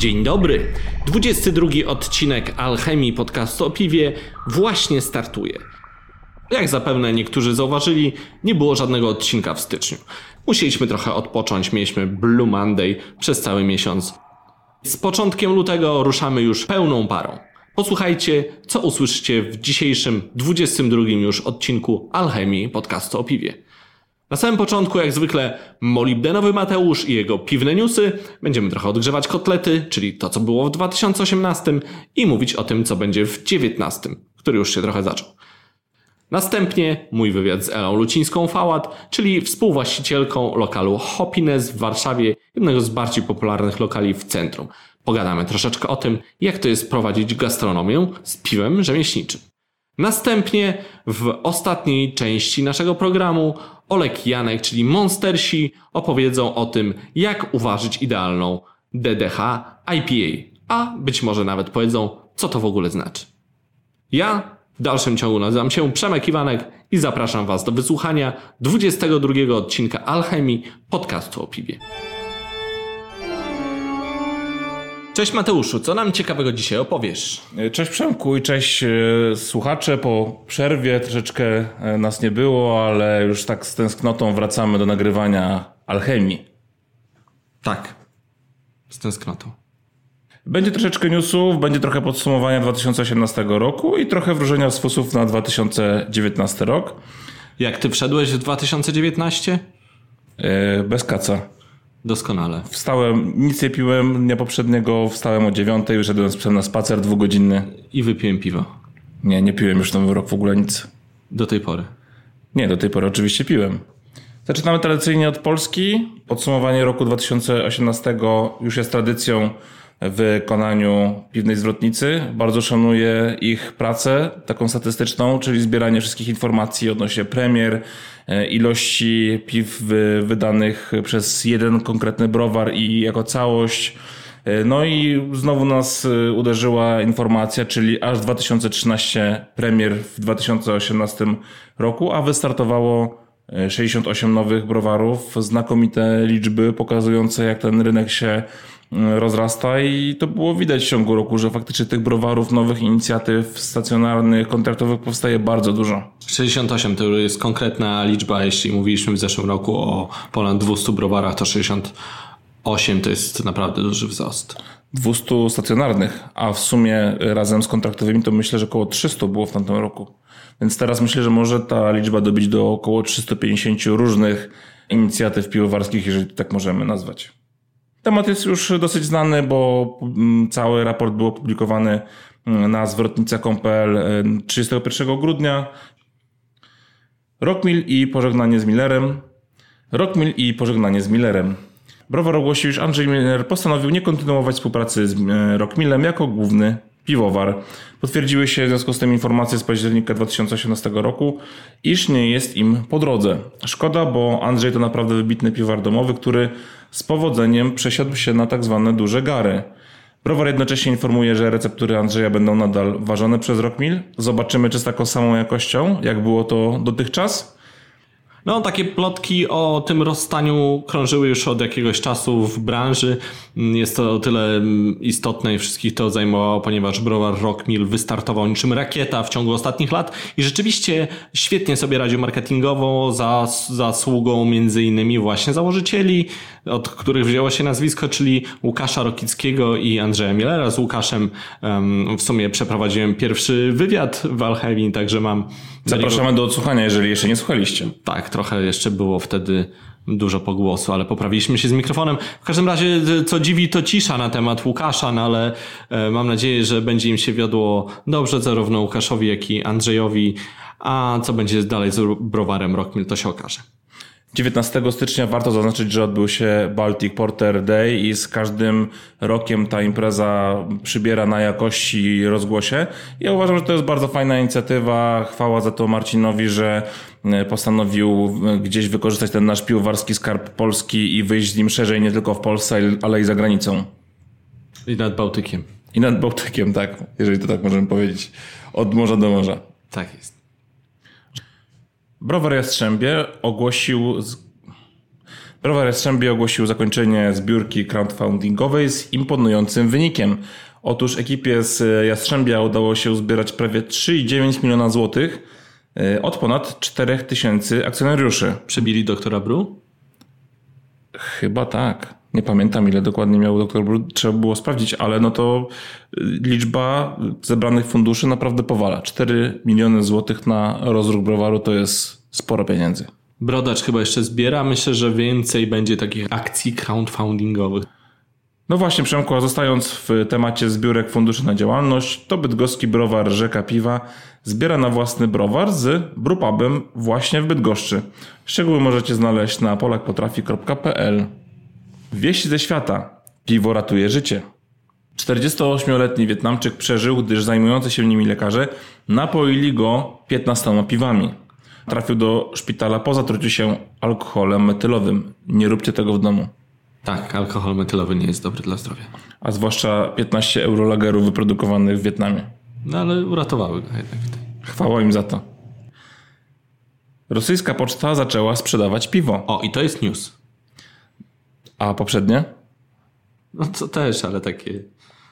Dzień dobry. 22 odcinek Alchemii podcastu o piwie właśnie startuje. Jak zapewne niektórzy zauważyli, nie było żadnego odcinka w styczniu. Musieliśmy trochę odpocząć, mieliśmy Blue Monday przez cały miesiąc. Z początkiem lutego ruszamy już pełną parą. Posłuchajcie, co usłyszycie w dzisiejszym 22 już odcinku Alchemii podcastu o piwie. Na samym początku, jak zwykle, molibdenowy Mateusz i jego piwne newsy. Będziemy trochę odgrzewać kotlety, czyli to, co było w 2018 i mówić o tym, co będzie w 2019, który już się trochę zaczął. Następnie mój wywiad z Elą Lucińską Fałat, czyli współwłaścicielką lokalu Happiness w Warszawie, jednego z bardziej popularnych lokali w centrum. Pogadamy troszeczkę o tym, jak to jest prowadzić gastronomię z piwem rzemieślniczym. Następnie w ostatniej części naszego programu Olek Janek, czyli Monstersi, opowiedzą o tym, jak uważać idealną DDH IPA, a być może nawet powiedzą, co to w ogóle znaczy. Ja w dalszym ciągu nazywam się Przemek Iwanek i zapraszam Was do wysłuchania 22 odcinka Alchemii podcastu o piwie. Cześć Mateuszu, co nam ciekawego dzisiaj opowiesz? Cześć Przemku i cześć e, słuchacze. Po przerwie troszeczkę e, nas nie było, ale już tak z tęsknotą wracamy do nagrywania Alchemii. Tak, z tęsknotą. Będzie troszeczkę newsów, będzie trochę podsumowania 2018 roku i trochę wróżenia z fusów na 2019 rok. Jak ty wszedłeś w 2019? E, bez kaca. Doskonale. Wstałem, nic nie piłem, dnia poprzedniego wstałem o dziewiątej, wyszedłem na spacer dwugodzinny. I wypiłem piwo. Nie, nie piłem już nowy rok w ogóle nic. Do tej pory. Nie, do tej pory oczywiście piłem. Zaczynamy tradycyjnie od Polski. Podsumowanie roku 2018 już jest tradycją wykonaniu piwnej zwrotnicy. Bardzo szanuję ich pracę, taką statystyczną, czyli zbieranie wszystkich informacji odnośnie premier, e, ilości piw wydanych przez jeden konkretny browar i jako całość. E, no i znowu nas e, uderzyła informacja, czyli aż 2013 premier w 2018 roku, a wystartowało 68 nowych browarów, znakomite liczby pokazujące jak ten rynek się rozrasta i to było widać w ciągu roku, że faktycznie tych browarów, nowych inicjatyw stacjonarnych, kontraktowych powstaje bardzo dużo. 68 to jest konkretna liczba, jeśli mówiliśmy w zeszłym roku o ponad 200 browarach, to 68 to jest naprawdę duży wzrost. 200 stacjonarnych, a w sumie razem z kontraktowymi to myślę, że około 300 było w tamtym roku. Więc teraz myślę, że może ta liczba dobić do około 350 różnych inicjatyw piłowarskich, jeżeli tak możemy nazwać. Temat jest już dosyć znany, bo mm, cały raport był opublikowany mm, na zwrotnica.pl 31 grudnia. Rockmill i pożegnanie z Millerem. Rockmill i pożegnanie z Millerem. Browar ogłosił, iż Andrzej Miller postanowił nie kontynuować współpracy z e, Rockmillem jako główny piwowar. Potwierdziły się w związku z tym informacje z października 2018 roku, iż nie jest im po drodze. Szkoda, bo Andrzej to naprawdę wybitny piwowar domowy, który z powodzeniem przesiadł się na tak zwane duże gary. Browar jednocześnie informuje, że receptury Andrzeja będą nadal ważone przez Rockmill. Zobaczymy, czy z taką samą jakością, jak było to dotychczas. No, takie plotki o tym rozstaniu krążyły już od jakiegoś czasu w branży. Jest to o tyle istotne i wszystkich to zajmowało, ponieważ browar Rockmill wystartował niczym rakieta w ciągu ostatnich lat i rzeczywiście świetnie sobie radził marketingowo za zasługą między innymi właśnie założycieli, od których wzięło się nazwisko, czyli Łukasza Rokickiego i Andrzeja Millera. Z Łukaszem um, w sumie przeprowadziłem pierwszy wywiad w Alchemii, także mam... Zapraszamy do, odsłuchania, jeżeli jeszcze nie słuchaliście. Tak, trochę jeszcze było wtedy dużo pogłosu, ale poprawiliśmy się z mikrofonem. W każdym razie, co dziwi, to cisza na temat Łukasza, no ale e, mam nadzieję, że będzie im się wiodło dobrze, zarówno Łukaszowi, jak i Andrzejowi, a co będzie dalej z browarem Rockmill, to się okaże. 19 stycznia warto zaznaczyć, że odbył się Baltic Porter Day i z każdym rokiem ta impreza przybiera na jakości i rozgłosie. Ja uważam, że to jest bardzo fajna inicjatywa. Chwała za to Marcinowi, że e, postanowił e, gdzieś wykorzystać ten nasz piłowarski skarb polski i wyjść z nim szerzej nie tylko w Polsce, ale i za granicą. I nad Bałtykiem. I nad Bałtykiem, tak, jeżeli to tak możemy powiedzieć. Od morza do morza. Tak jest. Browar Jastrzębie ogłosił Browar Jastrzębie ogłosił zakończenie zbiórki crowdfundingowej z imponującym wynikiem. Otóż ekipie z Jastrzębia udało się zbierać prawie 3,9 miliona złotych e, od ponad 4 tysięcy akcjonariuszy. Przebili doktora Bru? Chyba tak. Nie pamiętam ile dokładnie miał doktor Bru, trzeba było sprawdzić, ale no to y, liczba zebranych funduszy naprawdę powala. 4 miliony złotych na rozruch browaru to jest sporo pieniędzy. Brodacz chyba jeszcze zbiera. Myślę, że więcej będzie takich akcji crowdfundingowych. No właśnie, Przemku, a zostając w temacie zbiórek funduszy na działalność, to bydgoski browar Rzeka Piwa zbiera na własny browar z brupubem właśnie w Bydgoszczy. Szczegóły możecie znaleźć na polakpotrafi.pl. Wieści ze świata. Piwo ratuje życie. 48-letni Wietnamczyk przeżył, gdyż zajmujący się nimi lekarze napoili go 15 piwami. Trafił do szpitala po zatruciu się alkoholem metylowym. Nie róbcie tego w domu. Tak, alkohol metylowy nie jest dobry dla zdrowia. A zwłaszcza 15 eurolagerów wyprodukowanych w Wietnamie. No ale uratowały go jednak. Chwała im za to. Rosyjska poczta zaczęła sprzedawać piwo. O, i to jest news. A poprzednie? No to też, ale takie...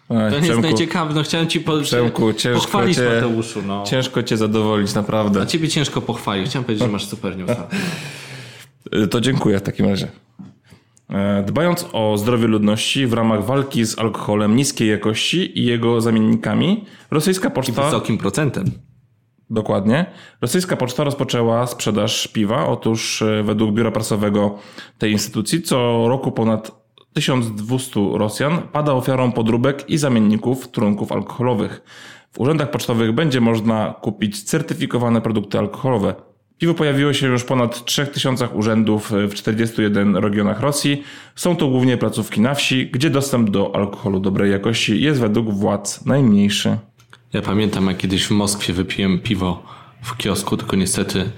To nie jest najciekawsze. No chciałem ci po... Przemku, ciężko pochwalić cię- Mateuszu. No. Ciężko cię zadowolić, naprawdę. A ciebie ciężko pochwalić. Chciałem powiedzieć, że masz super newsa. To dziękuję w takim razie. E, Dbając o zdrowie ludności w ramach walki z alkoholem niskiej jakości i jego zamiennikami, rosyjska poczta. Wysokim procentem. Dokładnie. Rosyjska poczta rozpoczęła sprzedaż piwa. Otóż e, według biura prasowego tej instytucji co roku ponad 1200 Rosjan pada ofiarą podróbek i zamienników trunków alkoholowych. W urzędach pocztowych będzie można kupić certyfikowane produkty alkoholowe. Piwo pojawiło się już w ponad 3000 urzędów w 41 regionach Rosji. Są to głównie placówki na wsi, gdzie dostęp do alkoholu dobrej jakości jest według władz najmniejszy. Ja pamiętam, jak kiedyś w Moskwie wypiłem piwo w kiosku, tylko niestety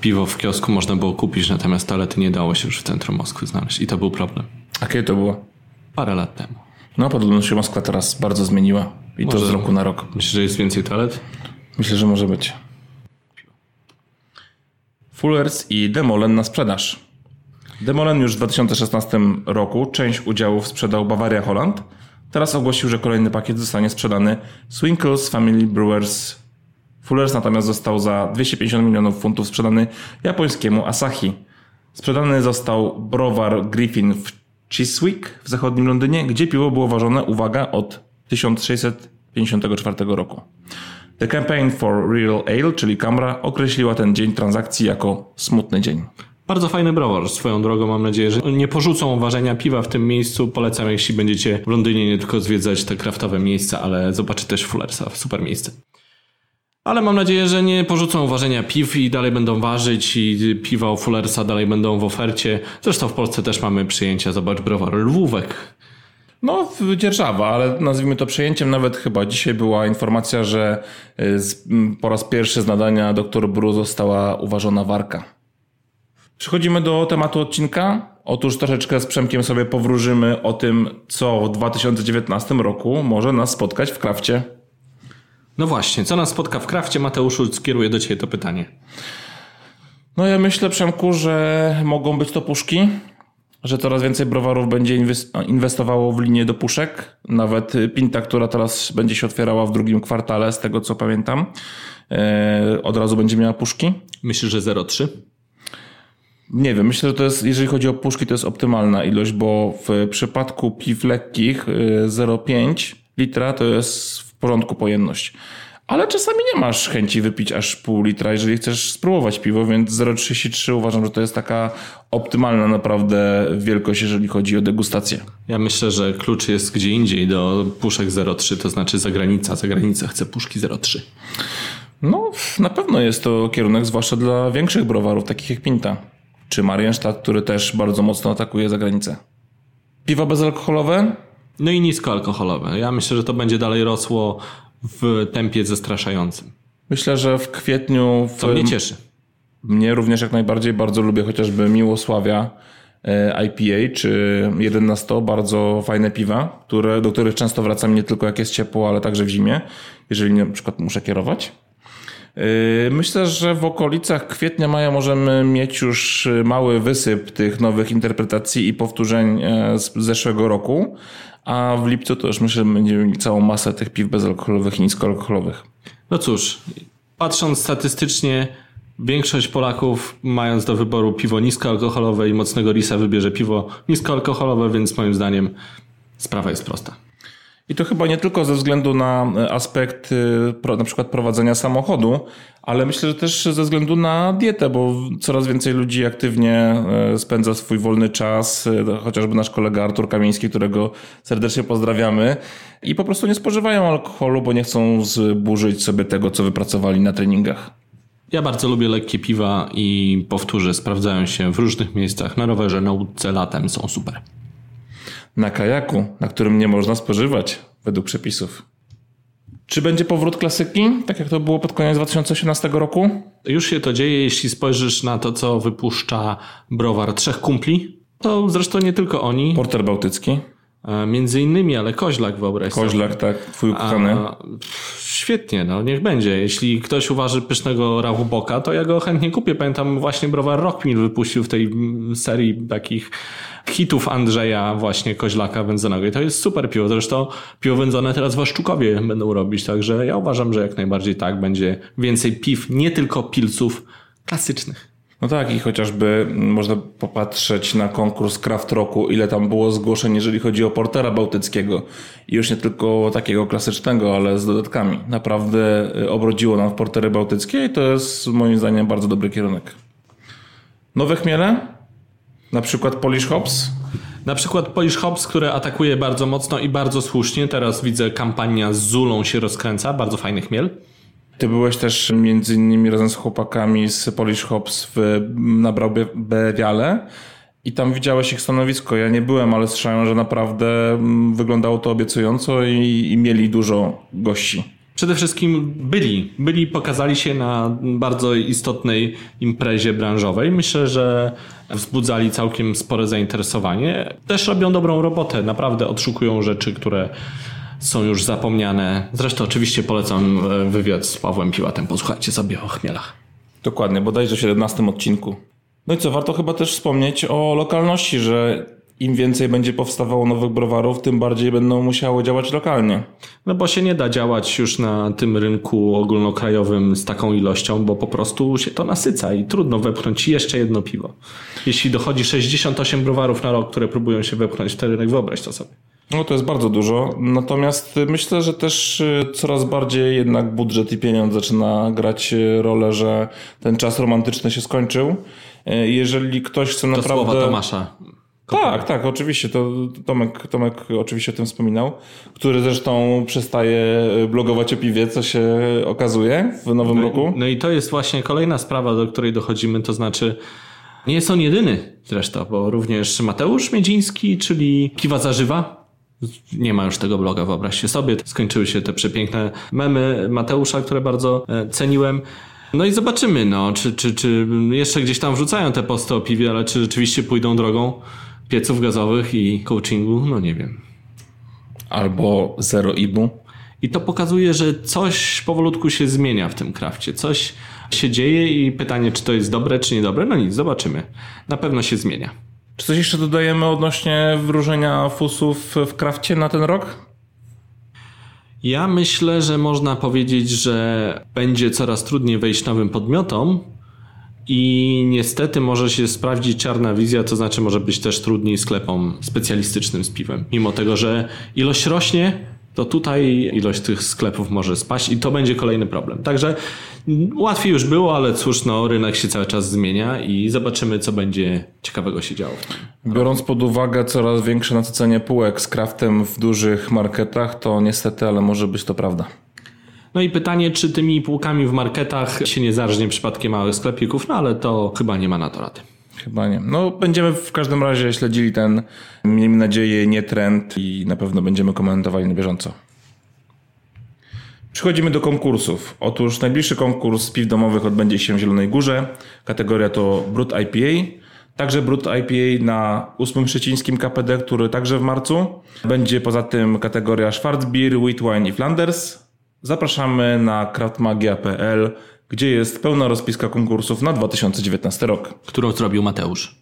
piwo w kiosku można było kupić, natomiast toalety nie dało się już w centrum Moskwy znaleźć. I to był problem. A kiedy to było? Parę lat temu. No, podobno się Moskwa teraz bardzo zmieniła. I to Może- z roku na rok. Myślisz, że jest więcej toalet? Myślę, że może być. Fullers i Demolen na sprzedaż. Demolen już w 2016 roku część udziałów sprzedał Bavaria Holland. Teraz ogłosił, że kolejny pakiet zostanie sprzedany Swinkles Family Brewers. Fullers natomiast został za 250 milionów funtów sprzedany japońskiemu Asahi. Sprzedany został browar Griffin w Chiswick w zachodnim Londynie, gdzie piwo było ważone, uwaga, od 1654 roku. The Campaign for Real Ale, czyli Camra, określiła ten dzień transakcji jako smutny dzień. Bardzo fajny browar. Swoją drogą mam nadzieję, że nie porzucą ważenia piwa w tym miejscu. Polecam, jeśli będziecie w Londynie nie tylko zwiedzać te kraftowe miejsca, ale zobaczyć też Fullersa. Super miejsce. Ale mam nadzieję, że nie porzucą ważenia piw i dalej będą ważyć i piwa o Fullersa dalej będą w ofercie. Zresztą w Polsce też mamy przyjęcia. Zobacz browar Lwówek. No, dzierżawa, ale nazwijmy to przejęciem. Nawet chyba dzisiaj była informacja, że y, po raz pierwszy z nadania dr Bru została uważona warka. Przechodzimy do tematu odcinka. Otóż troszeczkę z Przemkiem sobie powróżymy o tym, co w 2019 roku może nas spotkać w krafcie. No właśnie, co nas spotka w krafcie? Mateuszu, skieruję do Ciebie to pytanie. No ja myślę, Przemku, że mogą być to puszki, że coraz więcej browarów będzie inwes- inwestowało w linię do puszek. Nawet Pinta, która teraz będzie się otwierała w drugim kwartale, z tego co pamiętam, e, od razu będzie miała puszki. Myślisz, że 0,3? Nie wiem, myślę, że to jest, jeżeli chodzi o puszki, to jest optymalna ilość, bo w przypadku piw lekkich y, 0,5 litra to jest w porządku pojemność. Ale czasami nie masz chęci wypić aż pół litra, jeżeli chcesz spróbować piwo, więc 0,33 uważam, że to jest taka optymalna naprawdę wielkość, jeżeli chodzi o degustację. Ja myślę, że klucz jest gdzie indziej do puszek 0,3, to znaczy zagranica. Zagranica chce puszki 0,3. No, na pewno jest to kierunek, zwłaszcza dla większych browarów, takich jak Pinta. Czy Marienstadt, który też bardzo mocno atakuje za granicę. Piwa bezalkoholowe? No i niskoalkoholowe. Ja myślę, że to będzie dalej rosło w tempie zastraszającym. Myślę, że w kwietniu. W, To mnie cieszy. Mnie również jak najbardziej bardzo lubię chociażby Miłosławia e, IPA czy 1 na 100, bardzo fajne piwa, które, do których często wracam nie tylko jak jest ciepło, ale także w zimie, jeżeli na przykład muszę kierować. Yy, myślę, że w okolicach kwietnia, maja możemy mieć już mały wysyp tych nowych interpretacji i powtórzeń e, z zeszłego roku, a w lipcu to już myślę, że będziemy mieli całą masę tych piw bezalkoholowych i niskoalkoholowych. No cóż, patrząc statystycznie, większość Polaków, mając do wyboru piwo niskoalkoholowe i mocnego risa, wybierze piwo niskoalkoholowe, więc moim zdaniem sprawa jest prosta. I to chyba nie tylko ze względu na e, aspekt e, na przykład prowadzenia samochodu, ale myślę, że też ze względu na dietę, bo coraz więcej ludzi aktywnie e, spędza swój wolny czas, chociażby nasz kolega Artur Kamiński, którego serdecznie pozdrawiamy, i po prostu nie spożywają alkoholu, bo nie chcą zburzyć sobie tego, co wypracowali na treningach. Ja bardzo lubię lekkie piwa i powtórzę, sprawdzają się w różnych miejscach. Na rowerze, na łódce, latem są super na kajaku, na którym nie można spożywać według przepisów. Czy będzie powrót klasyki, tak jak to było pod koniec 2018 roku? Już się to dzieje, jeśli spojrzysz na to, co wypuszcza browar Trzech Kumpli. To zresztą nie tylko oni. Porter Bałtycki. Między innymi, ale Koźlak wyobraź sobie. Koźlak, tak, twój ukochany. Świetnie, no niech będzie. Jeśli ktoś uważa pysznego Rahuboka, to ja go chętnie kupię. Pamiętam właśnie browar Rockmill wypuścił w tej serii takich hitów Andrzeja właśnie Koźlaka wędzonego. I to jest super piwo. Zresztą piwo wędzone teraz w Aszczukowie będą robić, także ja uważam, że jak najbardziej tak będzie więcej piw, nie tylko pilców klasycznych. No tak, i chociażby można popatrzeć na konkurs Craft Roku, ile tam było zgłoszeń, jeżeli chodzi o portera bałtyckiego. I już nie tylko takiego klasycznego, ale z dodatkami. Naprawdę y, obrodziło nam w portery bałtyckie i to jest moim zdaniem bardzo dobry kierunek. Nowe chmiele? Na przykład Polish Hops? Na przykład Polish Hops, które atakuje bardzo mocno i bardzo słusznie. Teraz widzę kampania z Zulą się rozkręca. Bardzo fajny chmiel. Ty byłeś też między innymi razem z chłopakami z Polish Hops w, na Brałbiale i tam widziałeś ich stanowisko. Ja nie byłem, ale słyszałem, że naprawdę mm, wyglądało to obiecująco i, i mieli dużo gości. Przede wszystkim byli. Byli, pokazali się na bardzo istotnej imprezie branżowej. Myślę, że wzbudzali całkiem spore zainteresowanie. Też robią dobrą robotę. Naprawdę odszukują rzeczy, które są już zapomniane. Zresztą oczywiście polecam e, wywiad z Pawłem Piłatem. Posłuchajcie sobie o chmielach. Dokładnie, bodajże w 17 odcinku. No i co, warto chyba też wspomnieć o lokalności, że im więcej będzie powstawało nowych browarów, tym bardziej będą musiały działać lokalnie. No bo się nie da działać już na tym rynku ogólnokrajowym z taką ilością, bo po prostu się to nasyca i trudno wepchnąć jeszcze jedno piwo. Jeśli dochodzi 68 browarów na rok, które próbują się wepchnąć w ten rynek, wyobraź to sobie. No to jest bardzo dużo. Natomiast myślę, że też y, coraz bardziej jednak budżet i pieniądz zaczyna grać y, rolę, że ten czas romantyczny się skończył. Y, jeżeli ktoś chce to naprawdę. Słowa Tomasza. Tak, tak, oczywiście. To Tomek, Tomek oczywiście o tym wspominał, który zresztą przestaje blogować o piwie, co się okazuje w nowym no, roku. No i to jest właśnie kolejna sprawa, do której dochodzimy, to znaczy nie jest on jedyny zresztą, bo również Mateusz Miedziński, czyli Piwa Zażywa, nie ma już tego bloga, wyobraźcie sobie. Skończyły się te przepiękne memy Mateusza, które bardzo e, ceniłem. No i zobaczymy, no, czy, czy, czy jeszcze gdzieś tam wrzucają te posty o piwie, ale czy rzeczywiście pójdą drogą pieców gazowych i coachingu? No nie wiem. Albo zero ibu. I to pokazuje, że coś powolutku się zmienia w tym krafcie. Coś się dzieje i pytanie, czy to jest dobre, czy niedobre. No nic, zobaczymy. Na pewno się zmienia. Czy coś jeszcze dodajemy odnośnie wróżenia fusów w krafcie na ten rok? Ja myślę, że można powiedzieć, że będzie coraz trudniej wejść nowym podmiotom i niestety może się sprawdzić czarna wizja, to znaczy może być też trudniej sklepom specjalistycznym z piwem. Mimo tego, że ilość rośnie, to tutaj ilość tych sklepów może spaść i to będzie kolejny problem. Także łatwiej już było, ale cóż, no, rynek się cały czas zmienia i zobaczymy, co będzie ciekawego się działo. Biorąc pod uwagę coraz większe nasycenie półek z kraftem w dużych marketach, to niestety, ale może być to prawda. No i pytanie, czy tymi półkami w marketach się nie zarżnie przypadkiem małych sklepików, no ale to chyba nie ma na to rady. Chyba nie. No, będziemy w każdym razie śledzili ten, miejmy nadzieję, nie trend i na pewno będziemy komentowali na bieżąco. Przechodzimy do konkursów. Otóż najbliższy konkurs piw domowych odbędzie się w Zielonej Górze. Kategoria to Brut IPA. Także Brut IPA na 8 Szczecińskim KPD, który także w marcu. Będzie poza tym kategoria Schwarzbier, Wheat Wine i Flanders. Zapraszamy na craftmagia.pl gdzie jest pełna rozpiska konkursów na 2019 rok. Którą zrobił Mateusz.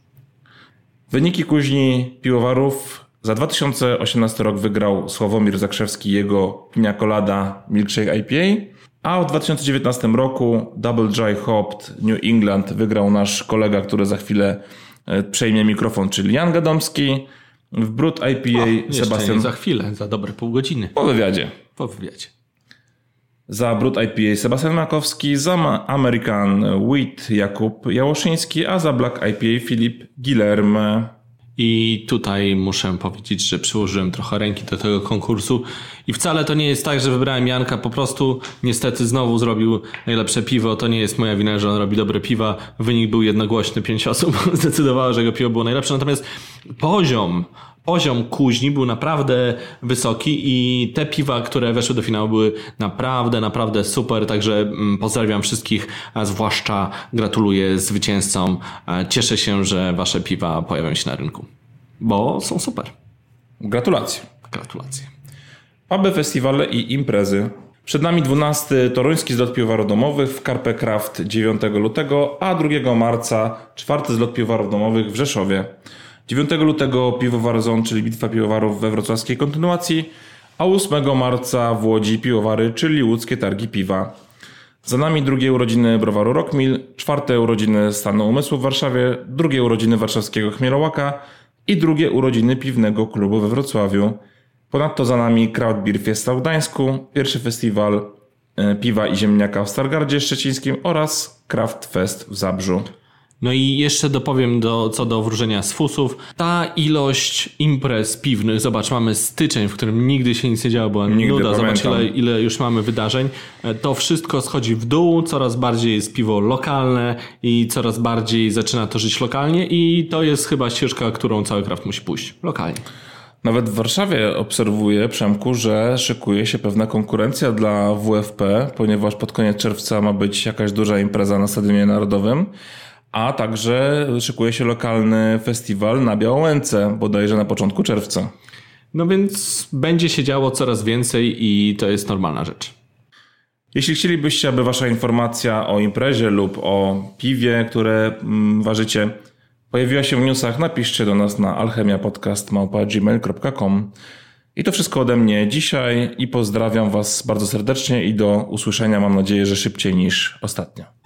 Wyniki kuźni piwowarów za 2018 rok wygrał Sławomir Zakrzewski jego Pina Colada Milkshake IPA, a w 2019 roku Double Dry Hopped New England wygrał nasz kolega, który za chwilę e, przejmie mikrofon, czyli Jan Gadomski. W Brut IPA Jeszcze Sebastian za chwilę, za dobre pół godziny. po wywiadzie. Po wywiadzie. Za Brut IPA Sebastian Makowski, za American Wheat Jakub Jałoszyński, a za Black IPA Filip Guillerme. I tutaj muszę powiedzieć, że przyłożyłem trochę ręki do tego konkursu i wcale to nie jest tak, że wybrałem Janka, po prostu niestety znowu zrobił najlepsze piwo. To nie jest moja wina, że on robi dobre piwa. Wynik był jednogłośny, pięć osób zdecydowało, że jego piwo było najlepsze. Natomiast poziom, poziom kuźni był naprawdę wysoki i te piwa, które weszły do finału były naprawdę, naprawdę super. Także mm, pozdrawiam wszystkich, a zwłaszcza gratuluję zwycięzcom. Cieszę się, że wasze piwa pojawią się na rynku, bo są super. Gratulacje. Gratulacje. Puby, festiwale i imprezy. Przed nami 12 toruński zlot piwowarów domowych w Carpe Craft 9 lutego, a 2 marca czwarty zlot piwowarów domowych w Rzeszowie. 9 lutego piwowar Zon, czyli bitwa piwowarów we wrocławskiej kontynuacji, a 8 marca w Łodzi piwowary, czyli łódzkie targi piwa. Za nami drugie urodziny browaru Rockmill, czwarte urodziny stanu umysłu w Warszawie, drugie urodziny warszawskiego Chmielołaka i drugie urodziny piwnego klubu we Wrocławiu. Ponadto za nami Kraut Beer Fiesta w Gdańsku, pierwszy festiwal e, piwa i ziemniaka w Stargardzie Szczecińskim oraz Craft Fest w Zabrzu. No i jeszcze dopowiem do, co do wróżenia z fusów. Ta ilość imprez piwnych, zobacz, mamy styczeń, w którym nigdy się nic nie działo, była Nigdy, nuda, zobacz pamiętam. ile, ile już mamy wydarzeń. E, To wszystko schodzi w dół, coraz bardziej jest piwo lokalne i coraz bardziej zaczyna to żyć lokalnie i to jest chyba ścieżka, którą cały kraft musi pójść. Lokalnie. Nawet w Warszawie obserwuję, Przemku, że szykuje się pewna konkurencja dla WFP, ponieważ pod koniec czerwca ma być jakaś duża impreza na Stadionie Narodowym, a także szykuje się lokalny festiwal na Białołęce, bodajże na początku czerwca. No więc będzie się działo coraz więcej i to jest normalna rzecz. Jeśli chcielibyście, aby wasza informacja o imprezie lub o piwie, które mm, ważycie, pojawiła się w newsach, napiszcie do nas na alchemiapodcast.gmail.com I to wszystko ode mnie dzisiaj i pozdrawiam was bardzo serdecznie i do usłyszenia, mam nadzieję, że szybciej niż ostatnio.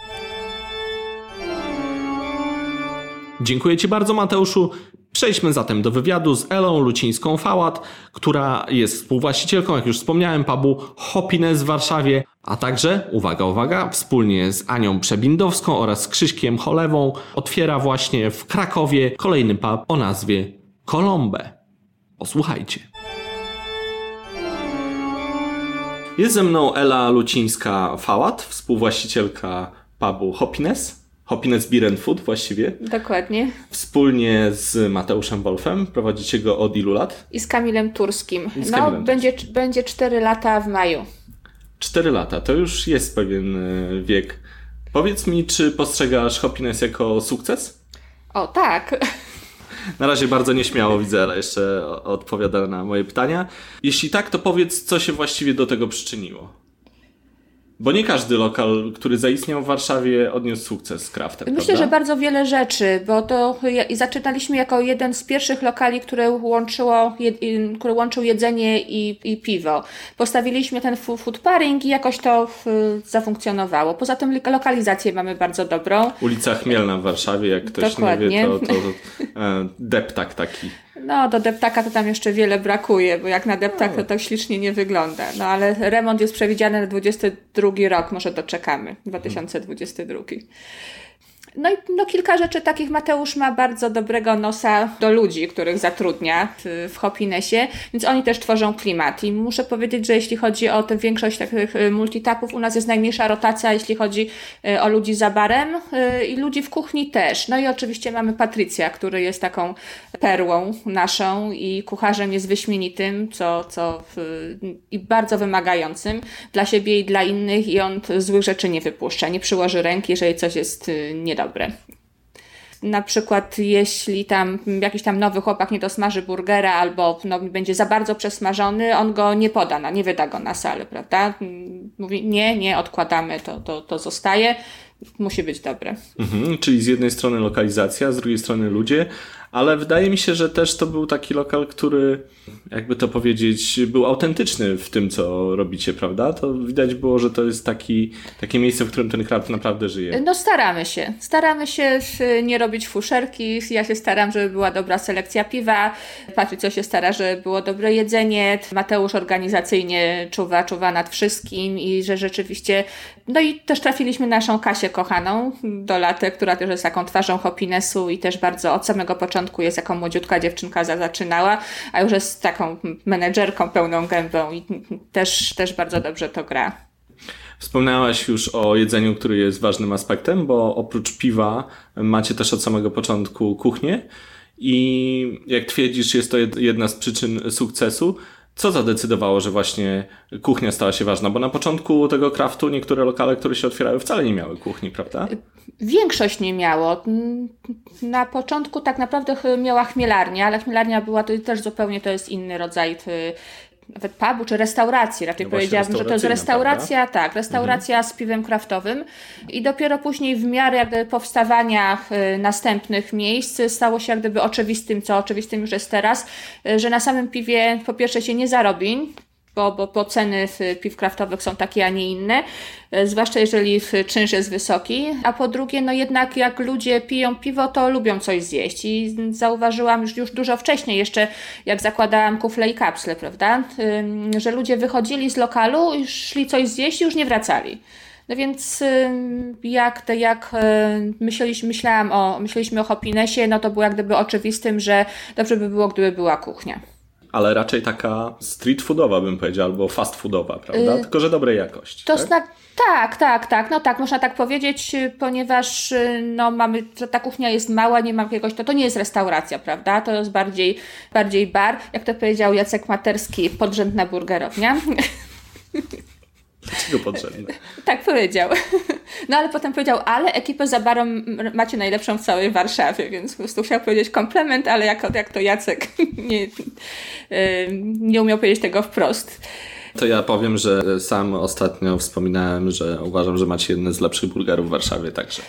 Dziękuję Ci bardzo, Mateuszu. Przejdźmy zatem do wywiadu z Elą Lucińską-Fałat, która jest współwłaścicielką, jak już wspomniałem, pubu Hopines w Warszawie, a także, uwaga, uwaga, wspólnie z Anią Przebindowską oraz Krzyśkiem Cholewą otwiera właśnie w Krakowie kolejny pub o nazwie Kolombe. Posłuchajcie. Jest ze mną Ela Lucińska-Fałat, współwłaścicielka pubu Hopines. Hopines Beer and Food właściwie. Dokładnie. Wspólnie z Mateuszem Wolfem prowadzicie go od ilu lat? I z Kamilem Turskim. Z no, Kamilem będzie, będzie 4 lata w maju. Cztery lata, to już jest pewien e, wiek. Powiedz mi, czy postrzegasz Hopines jako sukces? O, tak. Na razie bardzo nieśmiało widzę, ale jeszcze odpowiada na moje pytania. Jeśli tak, to powiedz, co się właściwie do tego przyczyniło. Bo nie każdy lokal, który zaistniał w Warszawie, odniósł sukces z craftem. Myślę, prawda? że bardzo wiele rzeczy, bo to zaczynaliśmy jako jeden z pierwszych lokali, które, łączyło, które łączył jedzenie i, i piwo. Postawiliśmy ten food pairing i jakoś to zafunkcjonowało. Poza tym li- lokalizację mamy bardzo dobrą. Ulica Chmielna w Warszawie, jak ktoś Dokładnie. nie wie, to, to e, deptak taki. No, do deptaka to tam jeszcze wiele brakuje, bo jak na deptak to tak ślicznie nie wygląda. No, ale remont jest przewidziany na 22 rok, może doczekamy, 2022. No i no, kilka rzeczy takich Mateusz ma bardzo dobrego nosa do ludzi, których zatrudnia w, w Hopinesie, więc oni też tworzą klimat. I muszę powiedzieć, że jeśli chodzi o tę większość takich y, multitapów, u nas jest najmniejsza rotacja, jeśli chodzi y, o ludzi za barem y, i ludzi w kuchni też. No i oczywiście mamy Patrycja, który jest taką perłą naszą i kucharzem jest wyśmienitym, co, co w, i bardzo wymagającym dla siebie i dla innych i on złych rzeczy nie wypuszcza, nie przyłoży ręki, jeżeli coś jest y, niedobre. na przykład jeśli tam jakiś tam nowy chłopak nie dosmaży burgera albo no, będzie za bardzo przesmażony, on go nie poda, na, nie wyda go na salę, prawda? Mówi nie, nie, odkładamy, to, to, to zostaje musi być dobre. Mhm, czyli z jednej strony lokalizacja, z drugiej strony ludzie, ale wydaje mi się, że też to był taki lokal, który, jakby to powiedzieć, był autentyczny w tym, co robicie, prawda? To widać było, że to jest taki, takie miejsce, w którym ten kraft naprawdę żyje. No staramy się. Staramy się nie robić fuszerki. Ja się staram, żeby była dobra selekcja piwa. Patrycja się stara, żeby było dobre jedzenie. Mateusz organizacyjnie czuwa, czuwa nad wszystkim i że rzeczywiście... No i też trafiliśmy na naszą Kasię kochaną do laty, która też jest taką twarzą Hopinesu i też bardzo od samego początku początku jest jako młodziutka dziewczynka zaczynała, a już jest taką menedżerką pełną gębą i też, też bardzo dobrze to gra. Wspomniałaś już o jedzeniu, który jest ważnym aspektem, bo oprócz piwa macie też od samego początku kuchnię i jak twierdzisz, jest to jedna z przyczyn sukcesu. Co zadecydowało, że właśnie kuchnia stała się ważna? Bo na początku tego kraftu niektóre lokale, które się otwierały, wcale nie miały kuchni, prawda? Większość nie miało. Na początku tak naprawdę miała chmielarnia, ale chmielarnia była to też zupełnie to jest inny rodzaj nawet pubu czy restauracji. Raczej no powiedziałabym, że to jest restauracja, prawda? tak, restauracja mhm. z piwem kraftowym. I dopiero później w miarę jakby powstawania y, następnych miejsc stało się jak gdyby oczywistym, co oczywistym już jest teraz, y, że na samym piwie po pierwsze się nie zarobi, bo, bo, bo ceny piw kraftowych są takie, a nie inne, e, zwłaszcza jeżeli czynsz jest wysoki, a po drugie, no jednak jak ludzie piją piwo, to lubią coś zjeść. I zauważyłam już, już dużo wcześniej, jeszcze jak zakładałam kufle i kapsle, prawda, że ludzie wychodzili z lokalu szli coś zjeść i już nie wracali. No więc jak, te, jak e, myśleliśmy, myślałam o, myśleliśmy o Hopinesie, no to było jak gdyby oczywistym, że dobrze by było, gdyby była kuchnia ale raczej taka street foodowa bym powiedział, albo fast foodowa, prawda? Yy, Tylko, że dobrej jakości. To tak? Tak, tak, tak, no tak, można tak powiedzieć, ponieważ y, no mamy, ta kuchnia jest mała, nie ma jakiegoś, to, to nie jest restauracja, prawda? To jest bardziej, bardziej bar, jak to powiedział Jacek Materski, podrzędna burgerownia. Dlaczego potrzebne? tak powiedział. No ale potem powiedział, ale ekipę za barą macie najlepszą w całej Warszawie, więc po prostu chciał powiedzieć komplement, ale jak, jak to Jacek nie, nie umiał powiedzieć tego wprost. To ja powiem, że sam ostatnio wspominałem, że uważam, że macie jedne z lepszych burgerów w Warszawie, także.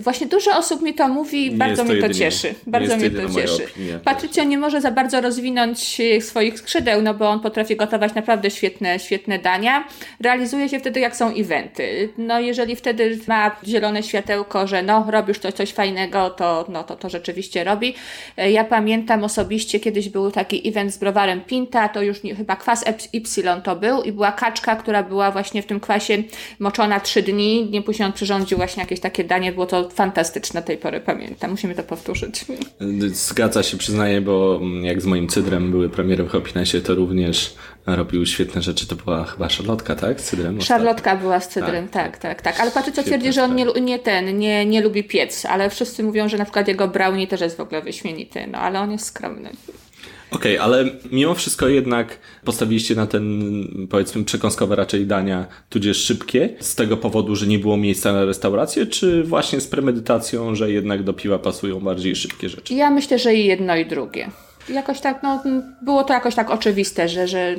Właśnie dużo osób mi to mówi, nie bardzo mnie to jedynie, cieszy. Bardzo mnie to cieszy. Patrycio nie może za bardzo rozwinąć swoich skrzydeł, no bo on potrafi gotować naprawdę świetne, świetne dania. Realizuje się wtedy, jak są eventy. No jeżeli wtedy ma zielone światełko, że no robisz coś, coś fajnego, to, no, to to rzeczywiście robi. Ja pamiętam osobiście, kiedyś był taki event z browarem Pinta, to już nie, chyba kwas Y to był i była kaczka, która była właśnie w tym kwasie moczona trzy dni. Nie później on przyrządził właśnie jakieś takie danie, było to to fantastyczne tej pory pamiętam. Musimy to powtórzyć. Zgadza się, przyznaję, bo jak z moim cydrem były premiery w Happinесsie, to również robił świetne rzeczy. To była chyba szarlotka, tak? Z cydrem? Szarlotka była z cydrem, tak, tak, tak. tak. Ale Patrycja twierdzi, że on nie, nie ten, nie, nie lubi piec, ale wszyscy mówią, że na przykład jego brownie też jest w ogóle wyśmienity, no ale on jest skromny. Okej, okay, ale mimo wszystko jednak postawiliście na ten, powiedzmy, przekąskowe raczej dania, tudzież szybkie, z tego powodu, że nie było miejsca na restaurację, czy właśnie z premedytacją, że jednak do piwa pasują bardziej szybkie rzeczy? Ja myślę, że i jedno i drugie. Jakoś tak, no, było to jakoś tak oczywiste, że, że,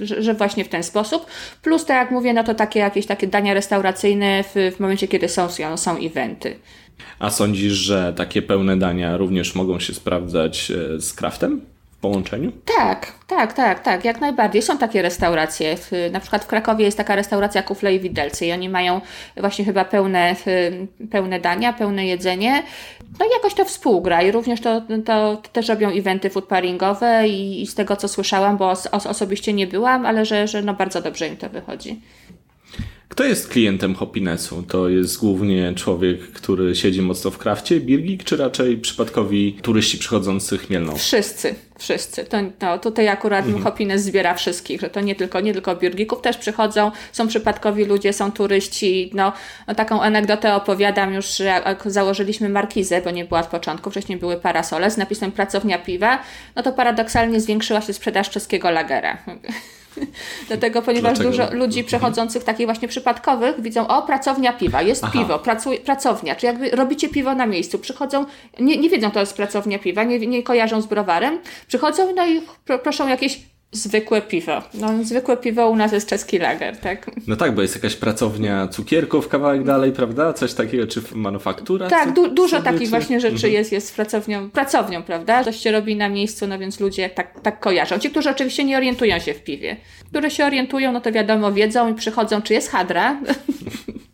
że, że właśnie w ten sposób. Plus, tak jak mówię, no to takie jakieś takie dania restauracyjne w, w momencie, kiedy są, są eventy. A sądzisz, że takie pełne dania również mogą się sprawdzać e, z kraftem? Połączeniu? Tak, tak, tak, tak, jak najbardziej. Są takie restauracje. Na przykład w Krakowie jest taka restauracja Kufle i Widelcy i oni mają właśnie chyba pełne, pełne dania, pełne jedzenie. No i jakoś to współgra i również to, to, to też robią eventy food pairingowe i, i, z tego co słyszałam, bo os osobiście nie byłam, ale że, że no bardzo dobrze im to wychodzi. Kto jest klientem Hoppinesu? To jest głównie człowiek, który siedzi mocno w krafcie, Birgik, czy raczej przypadkowi turyści przychodzący chmielną? Wszyscy, wszyscy. To, no, tutaj akurat mhm. Hoppines zbiera wszystkich, że to nie tylko, nie tylko Birgików też przychodzą, są przypadkowi ludzie, są turyści. No, no taką anegdotę opowiadam już, że jak założyliśmy markizę, bo nie była od początku, wcześniej były parasole z napisem pracownia piwa, no to paradoksalnie zwiększyła się sprzedaż czeskiego lagera. Dlatego, ponieważ Dlaczego? dużo ludzi przechodzących takich właśnie przypadkowych widzą, o, pracownia piwa, jest Aha. piwo, pracuj, pracownia, czy jakby robicie piwo na miejscu. Przychodzą, nie, nie wiedzą, to jest pracownia piwa, nie, nie kojarzą z browarem, przychodzą no i pro, proszą jakieś zwykłe piwo. No, zwykłe piwo u nas jest czeski lager, tak? No tak, bo jest jakaś pracownia cukierków kawałek dalej, prawda? Coś takiego, czy manufaktura? Tak, du- dużo takich właśnie rzeczy Mhm. jest, jest pracownią, pracownią, prawda? Coś się robi na miejscu, no więc ludzie tak, tak kojarzą. Ci, którzy oczywiście nie orientują się w piwie. Którzy się orientują, no to wiadomo, wiedzą i przychodzą, czy jest hadra.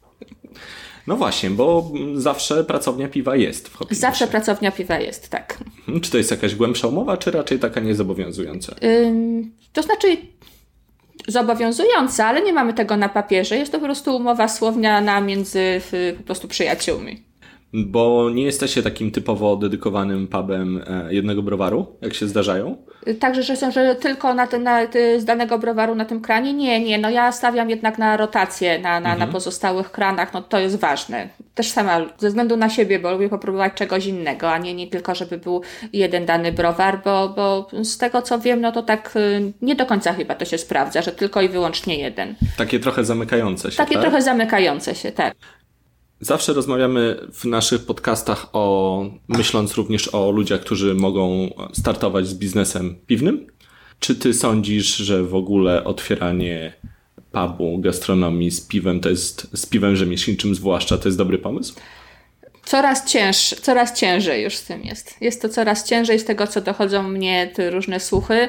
No właśnie, bo zawsze pracownia piwa jest w Hopinosie. Zawsze pracownia piwa jest, tak. Hmm, Czy to jest jakaś głębsza umowa, czy raczej taka niezobowiązująca? Ym, to znaczy zobowiązująca, ale nie mamy tego na papierze. Jest to po prostu umowa słowniana między po prostu przyjaciółmi. Bo nie jesteście takim typowo dedykowanym pubem e, jednego browaru, jak się zdarzają? Także, że są, że tylko na, ten, na z danego browaru na tym kranie? Nie, nie. No ja stawiam jednak na rotację na, na, na pozostałych kranach. No to jest ważne. Też sama ze względu na siebie, bo lubię popróbować czegoś innego, a nie, nie tylko, żeby był jeden dany browar, bo, bo z tego co wiem, no to tak y, nie do końca chyba to się sprawdza, że tylko i wyłącznie jeden. Takie trochę zamykające się, Takie tak? trochę zamykające się, tak. Zawsze rozmawiamy w naszych podcastach o, myśląc również o ludziach, którzy mogą startować z biznesem piwnym. Czy ty sądzisz, że w ogóle otwieranie pubu, gastronomii z piwem to jest, z piwem rzemieślniczym zwłaszcza, to jest dobry pomysł? Coraz cięższy, coraz ciężej już z tym jest. Jest to coraz ciężej z tego, co dochodzą mnie te różne słuchy,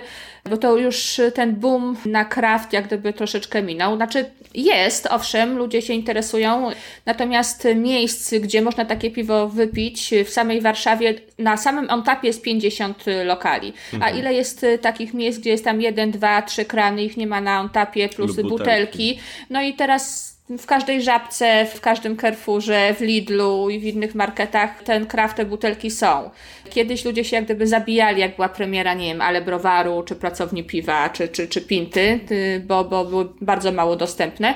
bo to już ten boom na kraft jak gdyby troszeczkę minął. Znaczy jest, owszem, ludzie się interesują, natomiast miejsc, gdzie można takie piwo wypić w samej Warszawie, na samym on-tapie jest 50 lokali. A ile jest takich miejsc, gdzie jest tam jeden, dwa, trzy krany, ich nie ma na on-tapie, plus butelki. butelki. No i teraz w każdej żabce, w każdym Carrefourze, w Lidlu i w innych marketach ten kraft, te butelki są. Kiedyś ludzie się jak gdyby zabijali, jak była premiera, nie wiem, ale browaru, czy pracowni piwa, czy, czy, czy pinty, y, bo, bo były bardzo mało dostępne.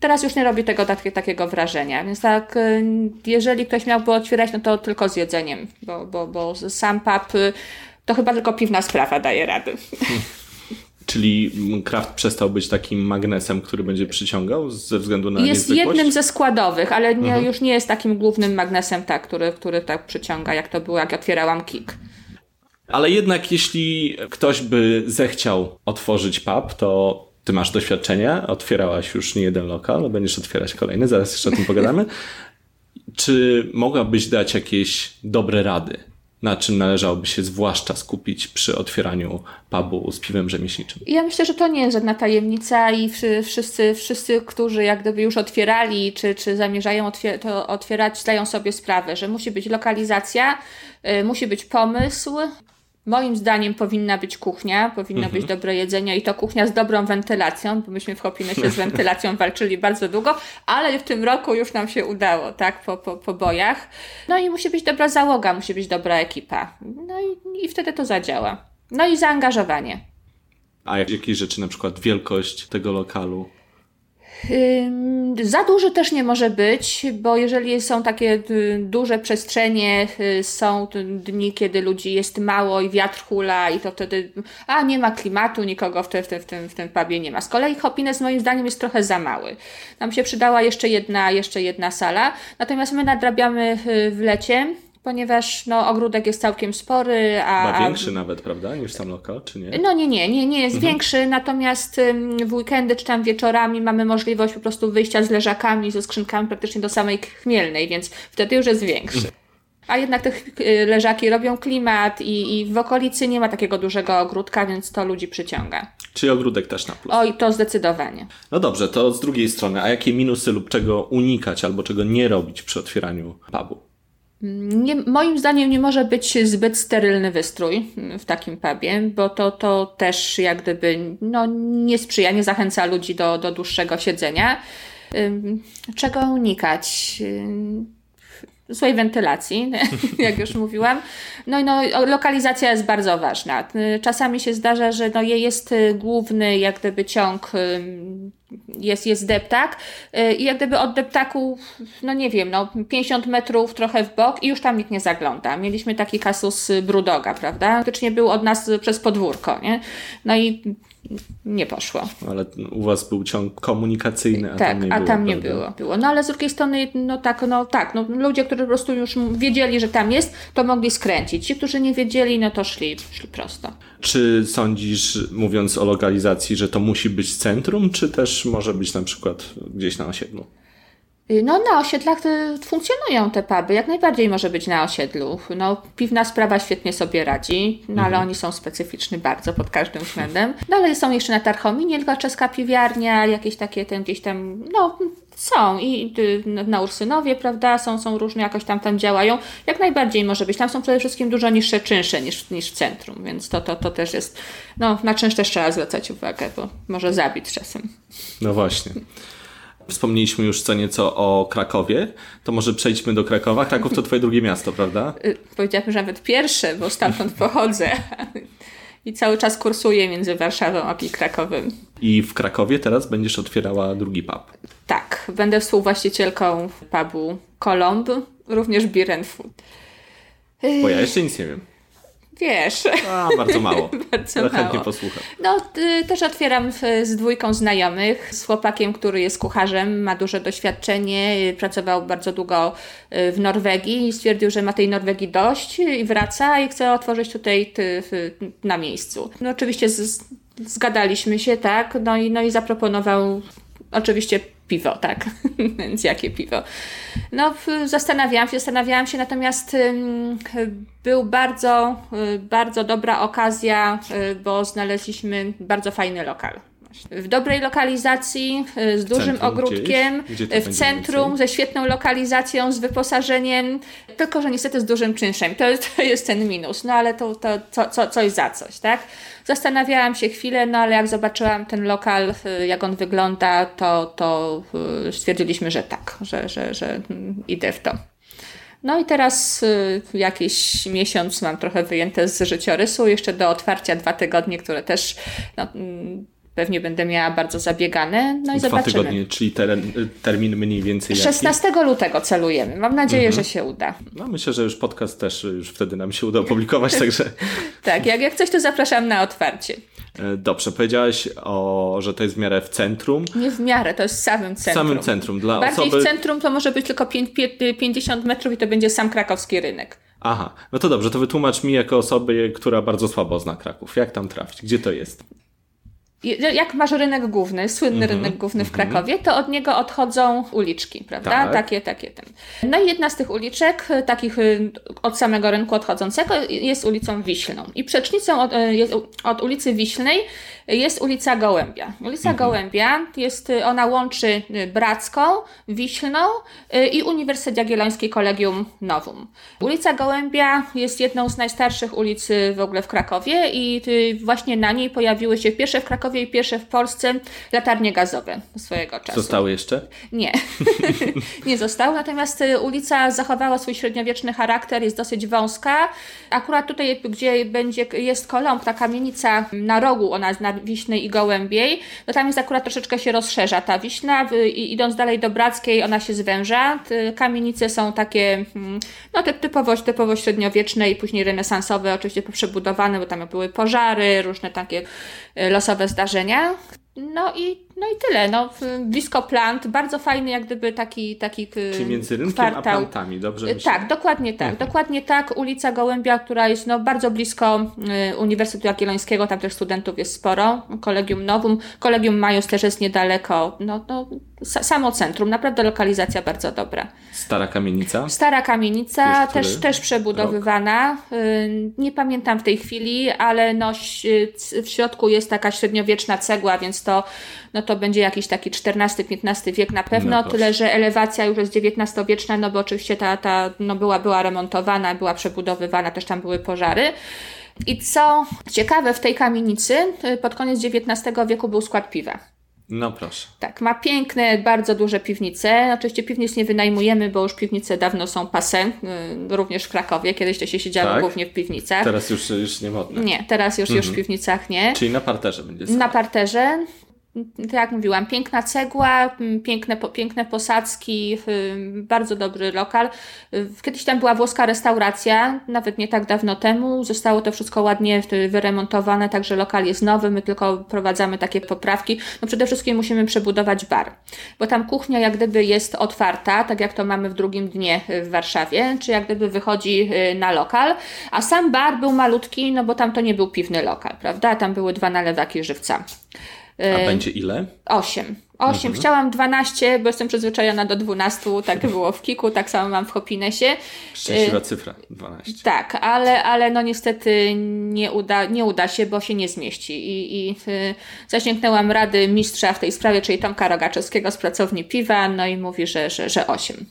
Teraz już nie robi tego tak, takiego wrażenia, więc tak, y, jeżeli ktoś miałby otwierać, no to tylko z jedzeniem, bo, bo, bo sam pub y, to chyba tylko piwna sprawa daje rady. Czyli kraft przestał być takim magnesem, który będzie przyciągał ze względu na Jest jednym ze składowych, ale nie, Mhm. już nie jest takim głównym magnesem, tak, który, który tak przyciąga, jak to było, jak otwierałam Kik. Ale jednak jeśli ktoś by zechciał otworzyć pub, to ty masz doświadczenie, otwierałaś już nie jeden lokal, będziesz otwierać kolejny, zaraz jeszcze o tym pogadamy. Czy mogłabyś dać jakieś dobre rady, na czym należałoby się zwłaszcza skupić przy otwieraniu pubu z piwem rzemieślniczym? Ja myślę, że to nie jest żadna tajemnica i wszy- wszyscy, wszyscy którzy jak gdyby już otwierali, czy, czy zamierzają otwier- to otwierać, zdają sobie sprawę, że musi być lokalizacja, y, musi być pomysł. Moim zdaniem powinna być kuchnia, powinno być dobre jedzenie i to kuchnia z dobrą wentylacją, bo myśmy w Hopinosie z wentylacją walczyli bardzo długo, ale w tym roku już nam się udało, tak, po, po, po bojach. No i musi być dobra załoga, musi być dobra ekipa. No i, i wtedy to zadziała. No i zaangażowanie. A jak- jakieś rzeczy, na przykład wielkość tego lokalu? Za duży też nie może być, bo jeżeli są takie y, duże przestrzenie, y, są dni, kiedy ludzi jest mało i wiatr hula i to wtedy, a nie ma klimatu, nikogo w, te, w, tym, w, tym, w tym pubie nie ma. Z kolei Hopines moim zdaniem jest trochę za mały. Nam się przydała jeszcze jedna, jeszcze jedna sala, natomiast my nadrabiamy y, w lecie, ponieważ no, ogródek jest całkiem spory, a... Chyba większy nawet, prawda, niż sam lokal, czy nie? no nie, nie, nie, nie jest większy, natomiast w weekendy czy tam wieczorami mamy możliwość po prostu wyjścia z leżakami, ze skrzynkami praktycznie do samej chmielnej, więc wtedy już jest większy. A jednak te y, leżaki robią klimat i, i w okolicy nie ma takiego dużego ogródka, więc to ludzi przyciąga. Czyli ogródek też na plus. Oj, to zdecydowanie. No dobrze, to z drugiej strony, a jakie minusy lub czego unikać albo czego nie robić przy otwieraniu pubu? Nie, moim zdaniem nie może być zbyt sterylny wystrój w takim pubie, bo to, to też jak gdyby no, nie sprzyja, nie zachęca ludzi do, do dłuższego siedzenia. Czego unikać? Złej wentylacji, jak już mówiłam. No i no, lokalizacja jest bardzo ważna. Czasami się zdarza, że no, je- jest główny jak gdyby ciąg, jest, jest deptak y, i jak gdyby od deptaku, no nie wiem, no 50 metrów trochę w bok i już tam nikt nie zagląda. Mieliśmy taki kasus y, Brudoga, prawda? Faktycznie był od nas przez podwórko, nie? No i nie poszło. Ale u was był ciąg komunikacyjny, a tak, tam nie a było. tam nie prawda? było, było. No ale z drugiej strony, no tak, no tak, no ludzie, którzy po prostu już wiedzieli, że tam jest, to mogli skręcić. Ci, którzy nie wiedzieli, no to szli, szli prosto. Czy sądzisz, mówiąc o lokalizacji, że to musi być centrum, czy też może być na przykład gdzieś na osiedlu? Y, No na osiedlach y, funkcjonują te puby, jak najbardziej może być na osiedlu. No piwna sprawa świetnie sobie radzi, no ale oni są specyficzni bardzo pod każdym względem. Dalej są jeszcze na Tarchominie, tylko czeska piwiarnia, jakieś takie tam gdzieś tam, no są i y, na Ursynowie, prawda, są, są różne, jakoś tam tam działają. Jak najbardziej może być. Tam są przede wszystkim dużo niższe czynsze niż, niż w centrum, więc to, to, to też jest, no na czynsz też trzeba zwracać uwagę, bo może zabić czasem. No właśnie. Wspomnieliśmy już co nieco o Krakowie, to może przejdźmy do Krakowa. Kraków to twoje drugie miasto, prawda? Y, powiedziałabym, że nawet pierwsze, bo stamtąd pochodzę. I cały czas kursuję między Warszawą a Krakowem. I w Krakowie teraz będziesz otwierała drugi pub. Tak, będę współwłaścicielką pubu Kolomb, również Beer and Food. Bo ja jeszcze nic nie wiem. Wiesz, A, bardzo mało. Bardzo Ale chętnie mało. posłucham. no y, też otwieram w, z dwójką znajomych, z chłopakiem, który jest kucharzem, ma duże doświadczenie, y, pracował bardzo długo y, w Norwegii i stwierdził, że ma tej Norwegii dość i wraca i chce otworzyć tutaj ty, na miejscu. No oczywiście z, zgadaliśmy się, tak, no i, no i zaproponował oczywiście piwo, tak, więc jakie piwo. No, zastanawiałam się, zastanawiałam się, natomiast był bardzo, y, bardzo dobra okazja, y, bo znaleźliśmy bardzo fajny lokal. W dobrej lokalizacji, y, z dużym centrum ogródkiem, gdzieś? Gdzie to w centrum, ze świetną lokalizacją, z wyposażeniem, tylko że niestety z dużym czynszem. To jest, to jest ten minus, no ale to, to co, co, coś za coś, tak? Zastanawiałam się chwilę, no ale jak zobaczyłam ten lokal, y, jak on wygląda, to, to y, stwierdziliśmy, że tak, że, że, że idę w to. No i teraz y, jakiś miesiąc mam trochę wyjęte z życiorysu, jeszcze do otwarcia dwa tygodnie, które też no, mm, pewnie będę miała bardzo zabiegane. No i Dwa zobaczymy. tygodnie, czyli teren, termin mniej więcej jaki? 16 lutego celujemy. Mam nadzieję, Mhm. że się uda. No myślę, że już podcast też już wtedy nam się uda opublikować, także Tak, jak, jak coś, to zapraszam na otwarcie. e, dobrze. Powiedziałaś, o, że to jest w miarę w centrum. Nie w miarę, to jest w samym W centrum. samym centrum. Dla Bardziej osoby... w centrum to może być tylko pię- pię- 50 metrów i to będzie sam krakowski rynek. Aha, no to dobrze, to wytłumacz mi jako osobie, która bardzo słabo zna Kraków. Jak tam trafić? Gdzie to jest? Jak masz rynek główny, słynny Mhm, rynek główny w Krakowie, to od niego odchodzą uliczki, prawda? Tak. Takie, takie ten. No i jedna z tych uliczek, y, takich y, od samego rynku odchodzącego, jest ulicą Wiślną. I przecznicą od, y, jest, od ulicy Wiślnej jest ulica Gołębia. Ulica Gołębia jest, y, ona łączy y, Bracką, Wiślną y, i Uniwersytet Jagielloński Kolegium Novum. Ulica Gołębia jest jedną z najstarszych ulic y, w ogóle w Krakowie i y, właśnie na niej pojawiły się pierwsze w Krakowie i pierwsze w Polsce latarnie gazowe swojego czasu. Zostały jeszcze? Nie, nie został. Natomiast y, ulica zachowała swój średniowieczny charakter, jest dosyć wąska. Akurat tutaj, gdzie będzie, jest Kolomb, ta kamienica na rogu, ona jest na Wiśnej i Gołębiej, to tam jest akurat troszeczkę się rozszerza ta Wiśna i idąc dalej do Brackiej, ona się zwęża. Te Kamienice są takie, mm, no typ- typowo, typowo średniowieczne i później renesansowe, oczywiście przebudowane, bo tam były pożary, różne takie y, losowe zdarzenia. No i, no i tyle. No, blisko plant, bardzo fajny, jak gdyby taki, taki y, Czyli między rynkiem kwartał. a plantami, dobrze Y, myślę? Tak, dokładnie tak. Mhm. Dokładnie tak. Ulica Gołębia, która jest no, bardzo blisko y, Uniwersytetu Jagiellońskiego, tam też studentów jest sporo. Kolegium Novum. Kolegium Majus też jest niedaleko. No, no, sa, samo centrum. Naprawdę lokalizacja bardzo dobra. Stara kamienica? Stara kamienica, który też, też przebudowywana. Y, Nie pamiętam w tej chwili, ale no, w środku jest taka średniowieczna cegła, więc to, no, to będzie jakiś taki XIV-XV wiek na pewno. No tyle, że elewacja już jest XIX-wieczna, no bo oczywiście ta, ta no, była, była remontowana, była przebudowywana, też tam były pożary. I co ciekawe, w tej kamienicy y, pod koniec XIX wieku był skład piwa. No proszę. Tak, ma piękne, bardzo duże piwnice. Oczywiście piwnic nie wynajmujemy, bo już piwnice dawno są pase, y, również w Krakowie. Kiedyś to się siedziało Tak? głównie w piwnicach. Teraz już, już nie modne. Nie, teraz już, już w Mhm. piwnicach nie. Czyli na parterze będzie Na sala. parterze. Tak jak mówiłam, piękna cegła, piękne, piękne posadzki, bardzo dobry lokal. Kiedyś tam była włoska restauracja, nawet nie tak dawno temu. Zostało to wszystko ładnie wyremontowane, także lokal jest nowy, my tylko prowadzamy takie poprawki. No przede wszystkim musimy przebudować bar, bo tam kuchnia jak gdyby jest otwarta, tak jak to mamy w drugim dnie w Warszawie, czy jak gdyby wychodzi y, na lokal, a sam bar był malutki, no bo tam to nie był piwny lokal, prawda? Tam były dwa nalewaki żywca. A będzie ile? Osiem. Osiem. Mhm. Chciałam 12, bo jestem przyzwyczajona do 12. Tak było w Kiku, tak samo mam w Hopinesie. Szczęśliwa cyfra, 12. Tak, ale, ale no niestety nie uda, nie uda się, bo się nie zmieści. I, i y, zasięgnęłam rady mistrza w tej sprawie, czyli Tomka Rogaczewskiego z pracowni piwa, no i mówi, że, że, że 8.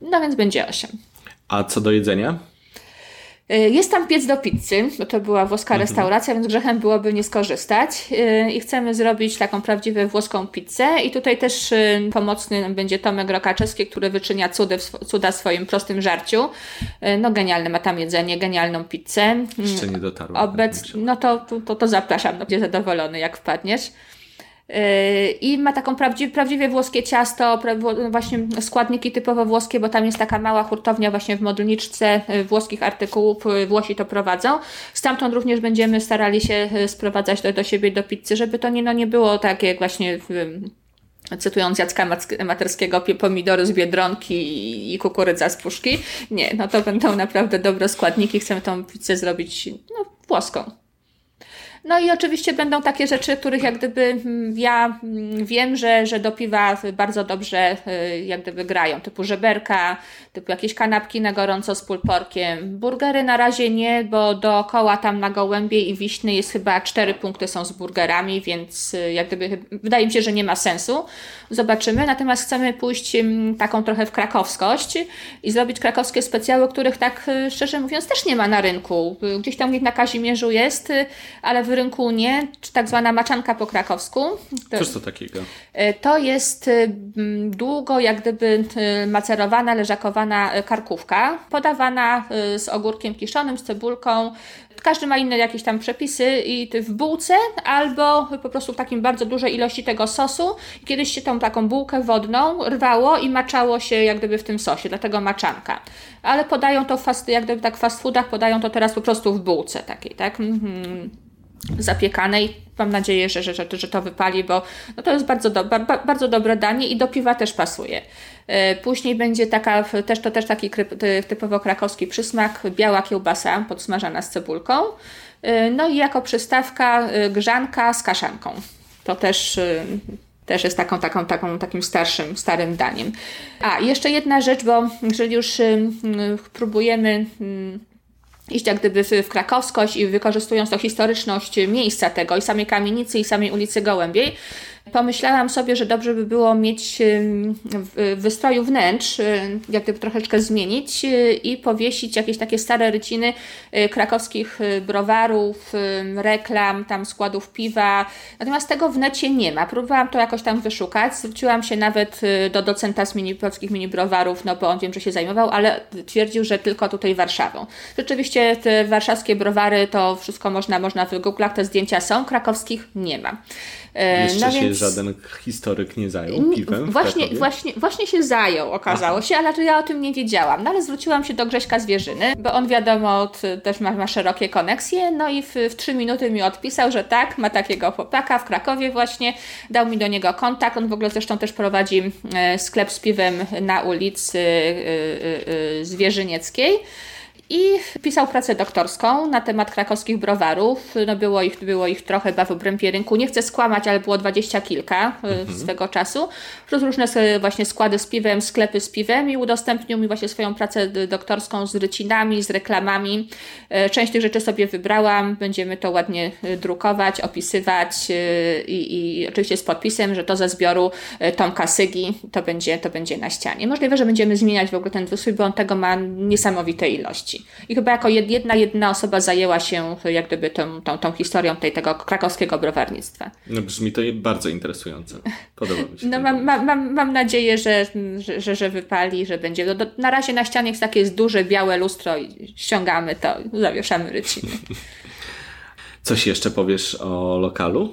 No więc będzie 8. A co do jedzenia? Y, jest tam piec do pizzy, bo to była włoska mhm. restauracja, więc grzechem byłoby nie skorzystać. Y, I chcemy zrobić taką prawdziwą włoską pizzę. I tutaj też y, pomocny będzie Tomek Rokaczewski, który wyczynia cudy, cuda w swoim prostym żarciu. No genialne ma tam jedzenie, genialną pizzę. Jeszcze nie dotarło. Obec... No to, to, to zapraszam, no, będzie zadowolony jak wpadniesz. Yy, I ma taką prawdziwie, włoskie ciasto, właśnie składniki typowo włoskie, bo tam jest taka mała hurtownia właśnie w modlniczce yy, włoskich artykułów, yy, Włosi to prowadzą. Stamtąd również będziemy starali się sprowadzać do, do siebie do pizzy, żeby to nie, no, nie było tak jak właśnie w, cytując Jacka Materskiego, pomidory z Biedronki i kukurydza z puszki. Nie, no to będą naprawdę dobre składniki. Chcemy tą pizzę zrobić no, włoską. No i oczywiście będą takie rzeczy, których jak gdyby mm, ja mm, wiem, że, że do piwa bardzo dobrze y, jak gdyby grają, typu żeberka, typu jakieś kanapki na gorąco z pulporkiem. Burgery na razie nie, bo dookoła tam na Gołębie i Wiśny jest chyba cztery punkty są z burgerami, więc y, jak gdyby wydaje mi się, że nie ma sensu. Zobaczymy. Natomiast chcemy pójść mm, taką trochę w krakowskość i zrobić krakowskie specjały, których tak y, szczerze mówiąc też nie ma na rynku. Gdzieś tam na Kazimierzu jest, ale w rynku nie, czy tak zwana maczanka po krakowsku. To, Cóż to takiego? E, to jest y, długo jak gdyby y, macerowana, leżakowana y, karkówka, podawana z ogórkiem kiszonym, z cebulką, każdy ma inne jakieś tam przepisy i w bułce albo po prostu w takim bardzo dużej ilości tego sosu. Kiedyś się tą taką bułkę wodną rwało i maczało się jak gdyby w tym sosie, dlatego maczanka. Ale podają to fast, jak gdyby tak w fast foodach, podają to teraz po prostu w bułce takiej, tak? Mhm zapiekanej. Mam nadzieję, że, że, że, to wypali, bo no to jest bardzo, do, bardzo dobre danie i do piwa też pasuje. E, później będzie taka, też to też taki typowo krakowski przysmak, biała kiełbasa podsmażana z cebulką. E, no i jako przystawka e, grzanka z kaszanką. To też też jest taką, taką, taką, takim starszym, starym daniem. A, jeszcze jedna rzecz, bo jeżeli już próbujemy iść jak gdyby w, w krakowskość i wykorzystując to historyczność miejsca tego i samej kamienicy i samej ulicy Gołębiej, pomyślałam sobie, że dobrze by było mieć w wystroju wnętrz, jak gdyby troszeczkę zmienić y, i powiesić jakieś takie stare ryciny y, krakowskich y, browarów, reklam, tam składów piwa. Natomiast tego w necie nie ma. Próbowałam to jakoś tam wyszukać. Zwróciłam się nawet do docenta z mini, polskich mini browarów, no bo on wiem, że się zajmował, ale twierdził, że tylko tutaj Warszawą. Rzeczywiście te warszawskie browary to wszystko można, można w Google'ach, te zdjęcia są, krakowskich nie ma. E, Jeszcze no się więc... żaden historyk nie zajął piwem właśnie, właśnie, właśnie się zajął, okazało Aha. się, ale ja o tym nie wiedziałam. No ale zwróciłam się do Grześka Zwierzyny, bo on wiadomo, też ma, ma szerokie koneksje, no i w, w trzy minuty mi odpisał, że tak, ma takiego chłopaka w Krakowie właśnie, dał mi do niego kontakt, on w ogóle zresztą też prowadzi e, sklep z piwem na ulicy e, Zwierzynieckiej i pisał pracę doktorską na temat krakowskich browarów. No było, ich, było ich trochę chyba w obrębie rynku. Nie chcę skłamać, ale było dwadzieścia kilka e, mhm. swego czasu. Plus różne właśnie składy z piwem, sklepy z piwem i udostępnił mi właśnie swoją pracę doktorską z rycinami, z reklamami. E, część tych rzeczy sobie wybrałam. Będziemy to ładnie e, drukować, opisywać i, i oczywiście z podpisem, że to ze zbioru Tomka Sygi to będzie, to będzie na ścianie. Możliwe, że będziemy zmieniać w ogóle ten wysój, bo on tego ma niesamowite ilości. I chyba jako jedna, jedna osoba zajęła się jak gdyby tą, tą, tą historią tej, tego krakowskiego browarnictwa. No brzmi to bardzo interesujące. Podoba mi się. No mam, mam, mam nadzieję, że, że, że wypali, że będzie. No, do, na razie na ścianie jest takie jest duże białe lustro i ściągamy to, zawieszamy ryciny. Coś jeszcze powiesz o lokalu?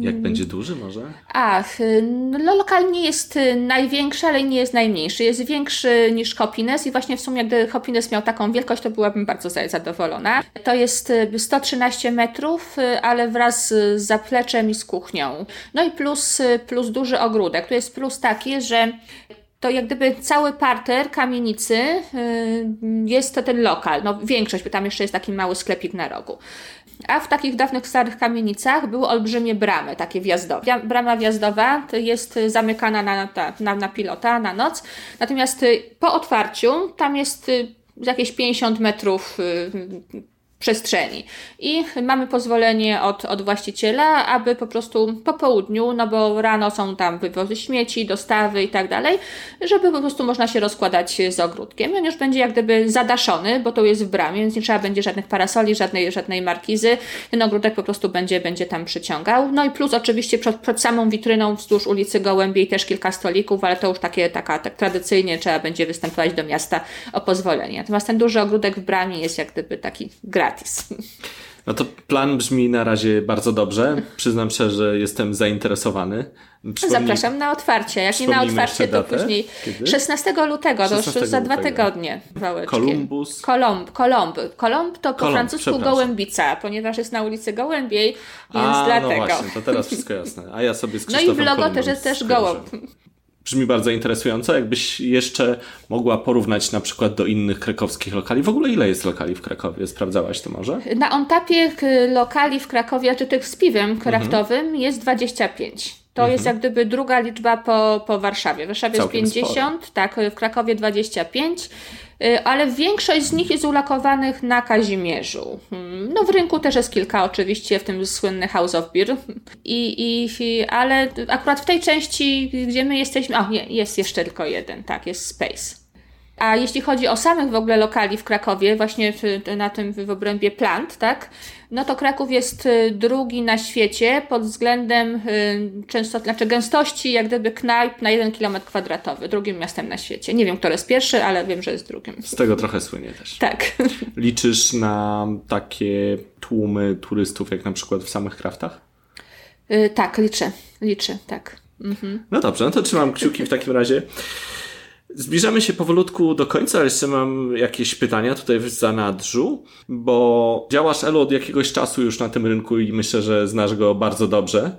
Jak będzie duży może? Ach, y, no lokal nie jest y, największy, ale nie jest najmniejszy. Jest większy niż Hopines i właśnie w sumie gdy Hopines miał taką wielkość, to byłabym bardzo zadowolona. To jest 113 metrów, ale wraz z zapleczem i z kuchnią. No i plus, plus duży ogródek. Tu jest plus taki, że to jak gdyby cały parter kamienicy jest to ten lokal, no większość, bo tam jeszcze jest taki mały sklepik na rogu. A w takich dawnych starych kamienicach były olbrzymie bramy, takie wjazdowe. Brama wjazdowa jest zamykana na, na, na pilota na noc, natomiast po otwarciu tam jest jakieś 50 metrów przestrzeni. I mamy pozwolenie od, od właściciela, aby po prostu po południu, no bo rano są tam wywozy śmieci, dostawy i tak dalej, żeby po prostu można się rozkładać z ogródkiem. On już będzie jak gdyby zadaszony, bo to jest w bramie, więc nie trzeba będzie żadnych parasoli, żadnej, żadnej markizy. Ten ogródek po prostu będzie, będzie tam przyciągał. No i plus oczywiście przed, przed samą witryną wzdłuż ulicy Gołębiej też kilka stolików, ale to już takie, taka, tak tradycyjnie trzeba będzie występować do miasta o pozwolenie. Natomiast ten duży ogródek w bramie jest jak gdyby taki gra gratis. No to plan brzmi na razie bardzo dobrze. Przyznam szczerze, że jestem zainteresowany. Przypomnij... Zapraszam na otwarcie. Jak nie na otwarcie, to później Kiedy? 16 lutego, 16 to już za dwa tygodnie. Kolumbus. Kolumb, Kolumb. Kolumb to po francusku gołębica, ponieważ jest na ulicy Gołębiej, więc A, no dlatego. No właśnie, to teraz wszystko jasne. A ja sobie z No i w logo też jest też gołąb brzmi bardzo interesująco. Jakbyś jeszcze mogła porównać na przykład do innych krakowskich lokali. W ogóle ile jest lokali w Krakowie? Sprawdzałaś to może? Na Ontapie lokali w Krakowie, czy tych z piwem kraftowym mhm. jest 25. To mhm. jest jak gdyby druga liczba po, po Warszawie. W Warszawie Całkiem jest 50, sporo. tak, w Krakowie 25. Y, ale większość z nich jest ulokowanych na Kazimierzu. Hmm, no w rynku też jest kilka oczywiście, w tym słynny House of Beer. I, i, ale akurat w tej części, gdzie my jesteśmy, o nie, jest jeszcze tylko jeden, tak, jest Space. A jeśli chodzi o samych w ogóle lokali w Krakowie, właśnie na tym w obrębie plant, tak, no to Kraków jest y, drugi na świecie pod względem y, często, znaczy gęstości jak gdyby knajp na jeden kilometr kwadratowy. Drugim miastem na świecie. Nie wiem, kto jest pierwszy, ale wiem, że jest drugim. Z tego trochę słynie też. Tak. Liczysz na takie tłumy turystów, jak na przykład w samych kraftach? Yy, tak, liczę. Liczę, tak. Mhm. No dobrze, no to trzymam kciuki w takim razie. Zbliżamy się powolutku do końca, ale jeszcze mam jakieś pytania tutaj w zanadrzu, bo działasz Elu od jakiegoś czasu już na tym rynku i myślę, że znasz go bardzo dobrze.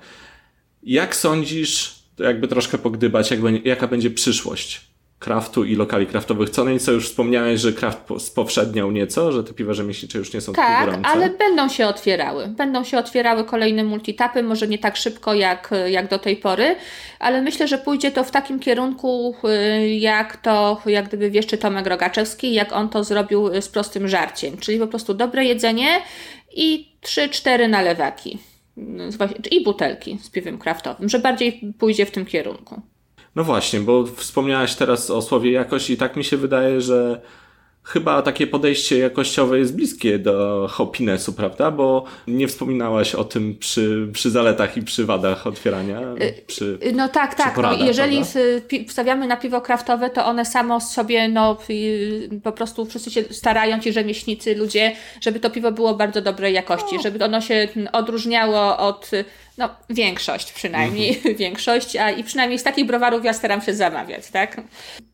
Jak sądzisz, jakby troszkę pogdybać, jak, jaka będzie przyszłość kraftu i lokali kraftowych. Co nieco już wspomniałeś, że kraft spowszedniał nieco, że te piwa rzemieślnicze już nie są tak, gorące. ale będą się otwierały. Będą się otwierały kolejne multitapy, może nie tak szybko jak, jak do tej pory, ale myślę, że pójdzie to w takim kierunku, y, jak to, jak gdyby wieszczy Tomek Rogaczewski, jak on to zrobił z prostym żarciem, czyli po prostu dobre jedzenie i 3-4 nalewaki i butelki z piwem kraftowym, że bardziej pójdzie w tym kierunku. No właśnie, bo wspomniałaś teraz o słowie jakość i tak mi się wydaje, że chyba takie podejście jakościowe jest bliskie do hoppinessu, prawda? Bo nie wspominałaś o tym przy, przy zaletach i przy wadach otwierania. Y, przy, y, no tak, tak. Poradach, no, jeżeli wstawiamy na piwo kraftowe, to one samo sobie, no po prostu wszyscy się starają, ci rzemieślnicy, ludzie, żeby to piwo było bardzo dobrej jakości, żeby ono się odróżniało od no, większość przynajmniej, mhm. większość, a i przynajmniej z takich browarów ja staram się zamawiać, tak?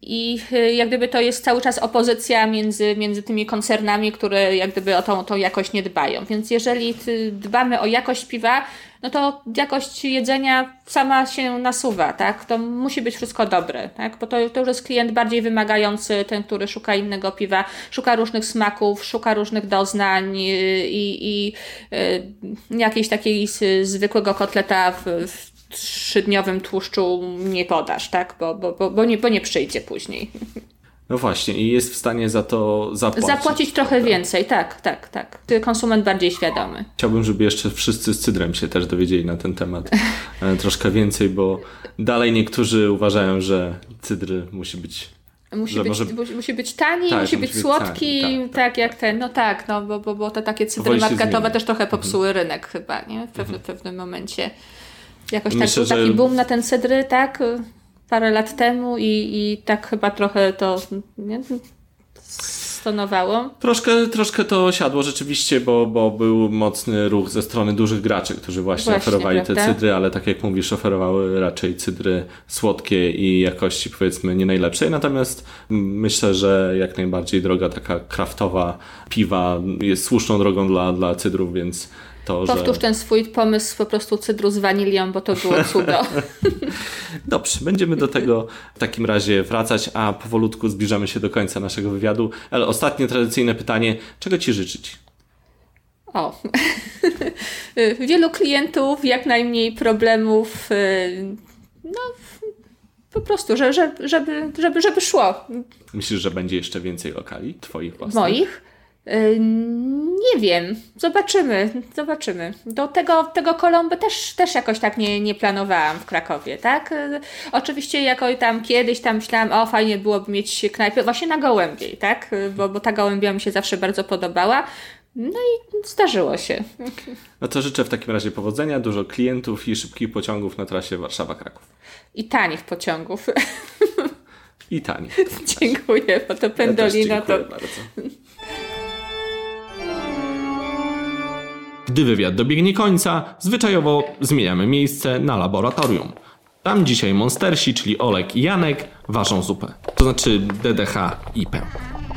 I y, jak gdyby to jest cały czas opozycja między, między tymi koncernami, które jak gdyby o tą, tą jakość nie dbają. Więc jeżeli dbamy o jakość piwa, no to jakość jedzenia sama się nasuwa, tak? To musi być wszystko dobre, tak? Bo to, to już jest klient bardziej wymagający, ten, który szuka innego piwa, szuka różnych smaków, szuka różnych doznań i, i y, jakiejś takiej zwykłego kotleta w, w trzydniowym tłuszczu nie podasz, tak? Bo, bo, bo, bo, nie, bo nie przyjdzie później. No właśnie, i jest w stanie za to zapłacić. Zapłacić trochę więcej, tak, tak, tak. Konsument bardziej świadomy. Chciałbym, żeby jeszcze wszyscy z cydrem się też dowiedzieli na ten temat e, troszkę więcej, bo dalej niektórzy uważają, że cydr musi być Musi być, może... musi być tani, tak, musi być musi słodki, tani, tak, tak, tak, jak ten, no tak, no bo, bo, bo te takie cydry marketowe też trochę popsuły mhm. rynek chyba, nie? W pewnym, mhm. pewnym momencie. Jakoś tak Myślę, tak był taki boom na ten cydry, tak? Parę lat temu i, i tak chyba trochę to nie, stonowało? Troszkę, troszkę to siadło rzeczywiście, bo, bo był mocny ruch ze strony dużych graczy, którzy właśnie, Właśnie, oferowali te prawda? cydry, ale tak jak mówisz, oferowały raczej cydry słodkie i jakości powiedzmy nie najlepszej. Natomiast myślę, że jak najbardziej droga taka kraftowa piwa jest słuszną drogą dla, dla cydrów, więc to, że... Powtórz ten swój pomysł po prostu cydru z wanilią, bo to było cudo. Dobrze, będziemy do tego w takim razie wracać, a powolutku zbliżamy się do końca naszego wywiadu. Ale ostatnie tradycyjne pytanie, czego Ci życzyć? O. Wielu klientów, jak najmniej problemów. y, No, po prostu, że, że, żeby, żeby, żeby szło. Myślisz, że będzie jeszcze więcej lokali Twoich własnych? Moich? Nie wiem. Zobaczymy. Zobaczymy. Do tego, tego Kolumby też, też jakoś tak nie, nie planowałam w Krakowie, tak? Y, Oczywiście jako tam kiedyś tam myślałam, o fajnie byłoby mieć knajpę właśnie na Gołębiej, tak? Y, Bo, bo ta Gołębia mi się zawsze bardzo podobała. No i zdarzyło się. No to życzę w takim razie powodzenia, dużo klientów i szybkich pociągów na trasie Warszawa-Kraków. I tanich pociągów. I tani. Dziękuję, bo to Ja pendolino to dziękuję bardzo. Gdy wywiad dobiegnie końca, zwyczajowo zmieniamy miejsce na laboratorium. Tam dzisiaj monstersi, czyli Olek i Janek, ważą zupę. To znaczy DDH IP.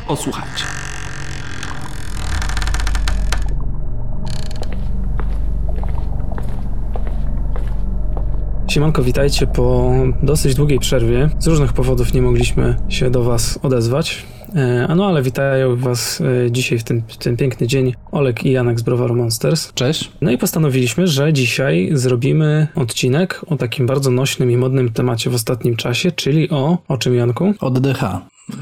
Posłuchajcie. Siemanko, witajcie po dosyć długiej przerwie. Z różnych powodów nie mogliśmy się do Was odezwać. E, A no ale witają Was e, dzisiaj w ten, w ten piękny dzień Olek i Janek z Browaru Monsters. Cześć. No i postanowiliśmy, że dzisiaj zrobimy odcinek o takim bardzo nośnym i modnym temacie w ostatnim czasie, czyli o, o czym Janku? O DDH.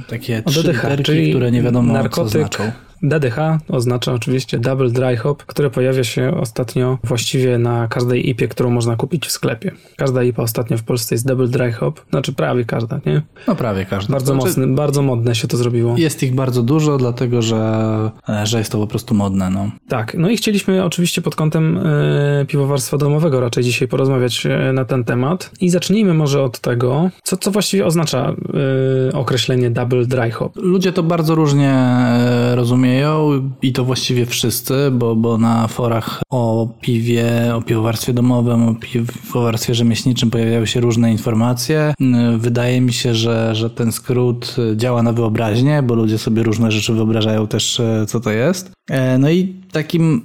Takie trzy DDH, literki, czyli które nie wiadomo co narkotyk. znaczą. DDH oznacza oczywiście Double Dry Hop, które pojawia się ostatnio właściwie na każdej IPie, którą można kupić w sklepie. Każda IPA ostatnio w Polsce jest Double Dry Hop, znaczy prawie każda, nie? No prawie każdy. Bardzo Znaczy, mocny, bardzo modne się to zrobiło. Jest ich bardzo dużo, dlatego że, e, że jest to po prostu modne. No. Tak, no i chcieliśmy oczywiście pod kątem e, piwowarstwa domowego raczej dzisiaj porozmawiać e, na ten temat. I zacznijmy może od tego, co, co właściwie oznacza określenie Double Dry Hop. Ludzie to bardzo różnie e, rozumieją i to właściwie wszyscy, bo, bo na forach o piwie, o piwowarstwie domowym, o piwowarstwie rzemieślniczym pojawiały się różne informacje. Mm, Wydaje mi się, że, że ten skrót e, działa na wyobraźnię, bo ludzie sobie różne rzeczy wyobrażają też, e, co to jest. E, No i takim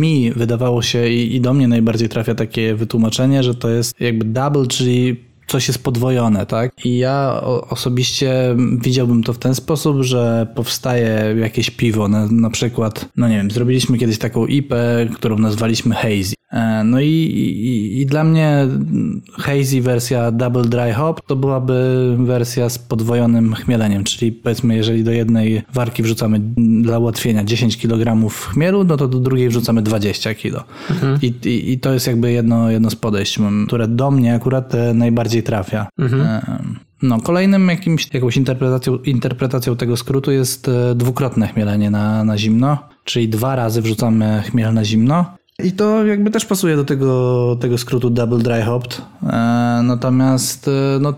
mi wydawało się i, i do mnie najbardziej trafia takie wytłumaczenie, że to jest jakby double, czyli coś jest podwojone, tak? I ja osobiście widziałbym to w ten sposób, że powstaje jakieś piwo, na, na przykład, no nie wiem, zrobiliśmy kiedyś taką IP, którą nazwaliśmy Hazy. E, No i, i, i dla mnie Hazy wersja Double Dry Hop to byłaby wersja z podwojonym chmieleniem, czyli powiedzmy, jeżeli do jednej warki wrzucamy dla ułatwienia 10 kg chmielu, no to do drugiej wrzucamy 20 kg. I, i, I to jest jakby jedno, jedno z podejść, które do mnie akurat najbardziej trafia. E, No, kolejnym jakimś, jakąś interpretacją, interpretacją tego skrótu jest e, dwukrotne chmielenie na, na zimno, czyli dwa razy wrzucamy chmiel na zimno. I to jakby też pasuje do tego, tego skrótu double dry hopped. E, natomiast e, no,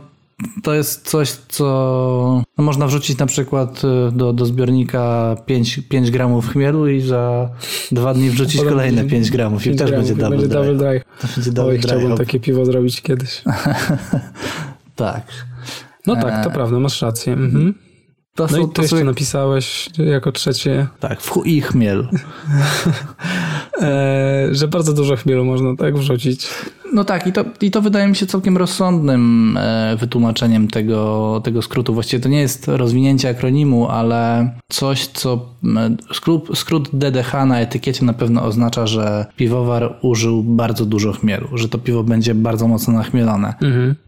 to jest coś, co no, można wrzucić na przykład e, do, do zbiornika 5, 5 gramów chmielu i za dwa dni wrzucić Potem kolejne będzie 5 gramów i też będzie double będzie dry. double dry. To będzie double Oj, dry chciałbym hop. takie piwo zrobić kiedyś. Tak. No tak, to prawda, masz rację. Mhm. To No są, i to ty jeszcze napisałeś jako trzecie, tak, w chuj i chmiel. e, że bardzo dużo chmielu można tak wrzucić. No tak, i to, i to wydaje mi się całkiem rozsądnym e, wytłumaczeniem tego, tego skrótu. Właściwie to nie jest rozwinięcie akronimu, ale coś, co skrót, skrót DDH na etykiecie na pewno oznacza, że piwowar użył bardzo dużo chmielu, że to piwo będzie bardzo mocno nachmielone.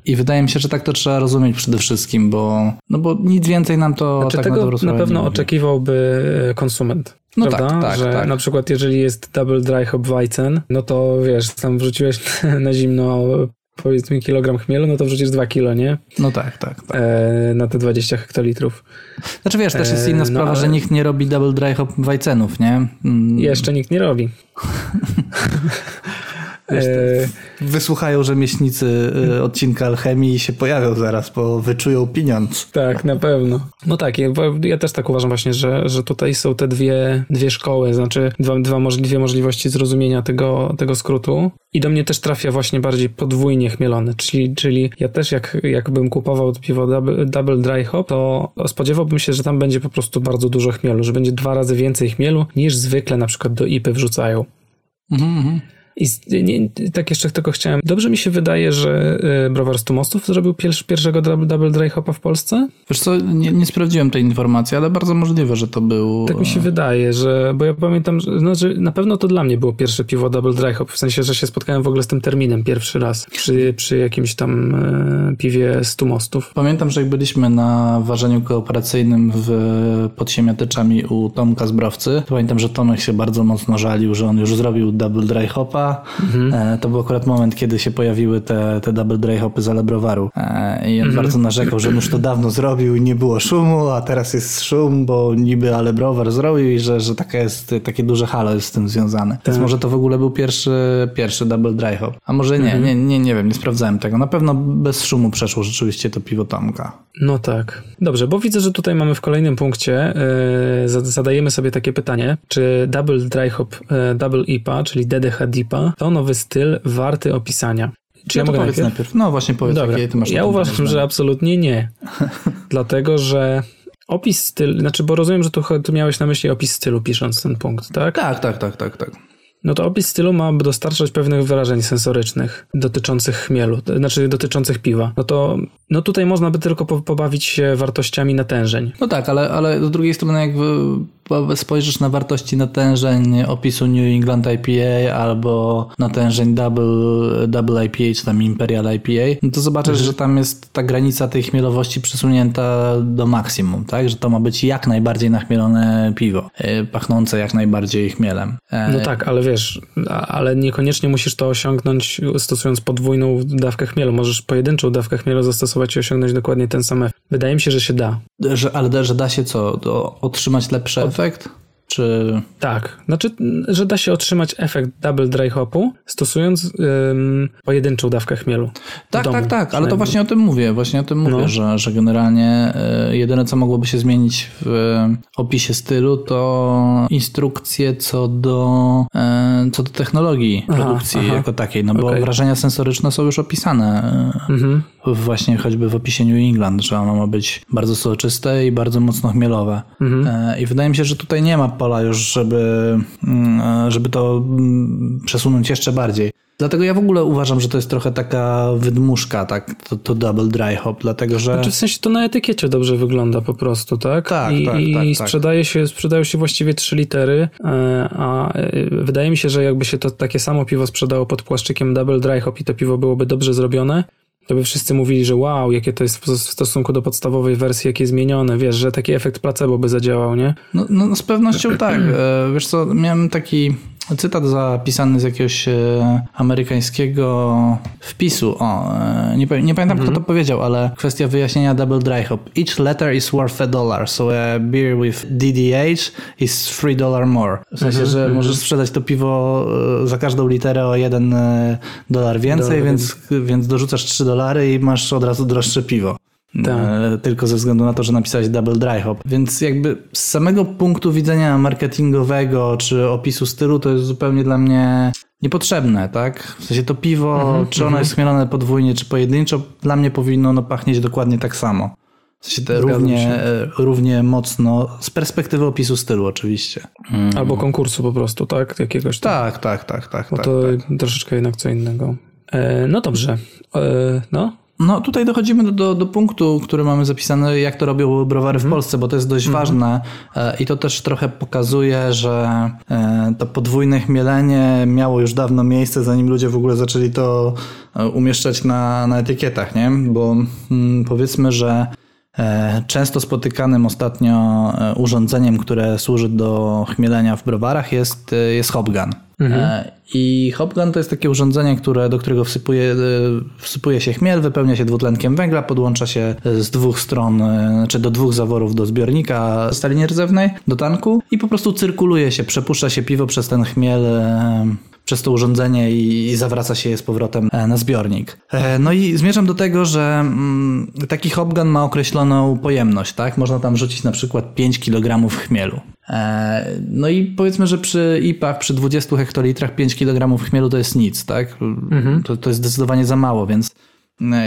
I wydaje mi się, że tak to trzeba rozumieć przede wszystkim, bo, no bo nic więcej nam to Znaczy tak na tego na sprawę pewno oczekiwałby e, konsument. No prawda? tak, tak, że tak. na przykład jeżeli jest double dry hop Weizen, no to wiesz, tam wrzuciłeś na zimno powiedzmy kilogram chmielu, no to wrzucisz 2 kilo, nie? No tak, tak. tak. E, na te 20 hektolitrów. Znaczy wiesz, też jest E, inna no sprawa, ale- że nikt nie robi double dry hop Weizenów, nie? Mm, Jeszcze nikt nie robi. E, Wysłuchają rzemieślnicy e, odcinka Alchemii i się pojawią zaraz, bo wyczują pieniądz. Tak, na pewno. No tak, ja, ja też tak uważam właśnie, że, że tutaj są te dwie, dwie szkoły, znaczy dwa, dwa dwie możliwości zrozumienia tego, tego skrótu. I do mnie też trafia właśnie bardziej podwójnie chmielony, czyli, czyli ja też jak, jakbym kupował piwo double, double dry hop, to spodziewałbym się, że tam będzie po prostu bardzo dużo chmielu, że będzie dwa razy więcej chmielu niż zwykle na przykład do IPy wrzucają. Mhm, mhm. I z, nie, tak jeszcze tylko chciałem. Dobrze mi się wydaje, że y, Browar Stu Mostów zrobił pier, pierwszego double, dry hopa w Polsce. Wiesz co, nie, nie sprawdziłem tej informacji, ale bardzo możliwe, że to był... Tak mi się wydaje, że, bo ja pamiętam, że znaczy, na pewno to dla mnie było pierwsze piwo double dry hop, w sensie, że się spotkałem w ogóle z tym terminem pierwszy raz przy, przy jakimś tam e, piwie Stu Mostów. Pamiętam, że jak byliśmy na ważeniu kooperacyjnym w Podsiemiatyczami u Tomka Zbrowcy, to pamiętam, że Tomek się bardzo mocno żalił, że on już zrobił double dry hopa. E, to był akurat moment, kiedy się pojawiły te, te double dry hopy z Alebrowaru. E, I on bardzo narzekał, że już to dawno zrobił i nie było szumu, a teraz jest szum, bo niby Alebrowar zrobił i że, że taka jest, takie duże halo jest z tym związane. Więc może to w ogóle był pierwszy, pierwszy double dry hop. A może nie, nie, nie, nie wiem, nie sprawdzałem tego. Na pewno bez szumu przeszło rzeczywiście to piwo Tomka. No tak. Dobrze, bo widzę, że tutaj mamy w kolejnym punkcie, za- zadajemy sobie takie pytanie, czy double dry hop, e, double IPA, czyli DDH DIPA, to nowy styl warty opisania. Czy ja, No to mogę najpierw? najpierw. No właśnie powiedz, Dobra, jakie ty masz ja uważam, że absolutnie nie. Dlatego, że opis stylu, znaczy, bo rozumiem, że tu, tu miałeś na myśli opis stylu pisząc ten punkt, tak? Tak, tak, tak, tak, tak. No to opis stylu ma dostarczać pewnych wyrażeń sensorycznych dotyczących chmielu, znaczy dotyczących piwa. No to no tutaj można by tylko po- pobawić się wartościami natężeń. No tak, ale, ale z drugiej strony jak spojrzysz na wartości natężeń opisu New England IPA albo natężeń Double, double IPA czy tam Imperial IPA, no to zobaczysz, że tam jest ta granica tej chmielowości przesunięta do maksimum, tak? Że to ma być jak najbardziej nachmielone piwo, e, pachnące jak najbardziej chmielem. E, No tak, ale wiesz, ale niekoniecznie musisz to osiągnąć stosując podwójną dawkę chmielu. Możesz pojedynczą dawkę chmielu zastosować i osiągnąć dokładnie ten sam efekt. Wydaje mi się, że się da. Że, ale że da się co? Otrzymać lepszy efekt? Czy... Tak, znaczy, że da się otrzymać efekt double dry hopu stosując ym, pojedynczą dawkę chmielu. Tak, domu tak, tak, ale to właśnie o tym mówię, właśnie o tym mówię, No. że, że generalnie y, jedyne co mogłoby się zmienić w y, opisie stylu to instrukcje co do, y, co do technologii Aha, produkcji aha. jako takiej, no bo Okej. wrażenia sensoryczne są już opisane y, Mhm. właśnie choćby w opisie New England, że ono ma być bardzo soczyste i bardzo mocno chmielowe. Mhm. E, I wydaje mi się, że tutaj nie ma pola już, żeby, mm, żeby to mm, przesunąć jeszcze bardziej. Dlatego ja w ogóle uważam, że to jest trochę taka wydmuszka, tak, to, to double dry hop, dlatego że... Znaczy w sensie to na etykiecie dobrze wygląda po prostu, tak? Tak, I, tak, i tak, tak. sprzedaje się, sprzedają się właściwie trzy litery, e, a e, wydaje mi się, że jakby się to takie samo piwo sprzedało pod płaszczykiem double dry hop i to piwo byłoby dobrze zrobione, to by wszyscy mówili, że wow, jakie to jest w stosunku do podstawowej wersji, jakie zmienione, wiesz, że taki efekt placebo by zadziałał, nie? No, no z pewnością tak. E, Wiesz co, miałem taki cytat zapisany z jakiegoś e, amerykańskiego wpisu. O, e, nie, nie pamiętam kto to powiedział, ale kwestia wyjaśnienia double dry hop. Each letter is worth a dollar, so a beer with DDH is three dollar more. W sensie, że możesz sprzedać to piwo e, za każdą literę o jeden dolar więcej, więc, więc dorzucasz 3 dolary i masz od razu droższe piwo. Tak. E, tylko ze względu na to, że napisałeś double dry hop. Więc jakby z samego punktu widzenia marketingowego czy opisu stylu to jest zupełnie dla mnie niepotrzebne, tak? W sensie to piwo, Mhm, czy ono jest chmielone podwójnie, czy pojedynczo, dla mnie powinno ono pachnieć dokładnie tak samo. W sensie te równie, e, równie mocno, z perspektywy opisu stylu oczywiście. Albo konkursu po prostu, tak? Jakiegoś tam. Tak, tak, tak, tak. Bo tak, to tak. troszeczkę jednak co innego. E, no dobrze. E, no, No tutaj dochodzimy do, do, do punktu, który mamy zapisany, jak to robią browary w Polsce, bo to jest dość ważne e, i to też trochę pokazuje, że e, to podwójne chmielenie miało już dawno miejsce, zanim ludzie w ogóle zaczęli to e, umieszczać na, na etykietach, nie? Bo mm, powiedzmy, że często spotykanym ostatnio urządzeniem, które służy do chmielenia w browarach jest, jest hopgun. E, I hopgun to jest takie urządzenie, które, do którego wsypuje, e, wsypuje się chmiel, wypełnia się dwutlenkiem węgla, podłącza się z dwóch stron, e, czy do dwóch zaworów do zbiornika stali nierdzewnej, do tanku i po prostu cyrkuluje się, przepuszcza się piwo przez ten chmiel e, przez to urządzenie i, i zawraca się je z powrotem e, na zbiornik. E, no i zmierzam do tego, że mm, taki hopgun ma określoną pojemność, tak? Można tam rzucić na przykład 5 kg chmielu. E, no i powiedzmy, że przy IPach, przy 20 hektolitrach 5 kg chmielu to jest nic, tak? Mhm. To, to jest zdecydowanie za mało, więc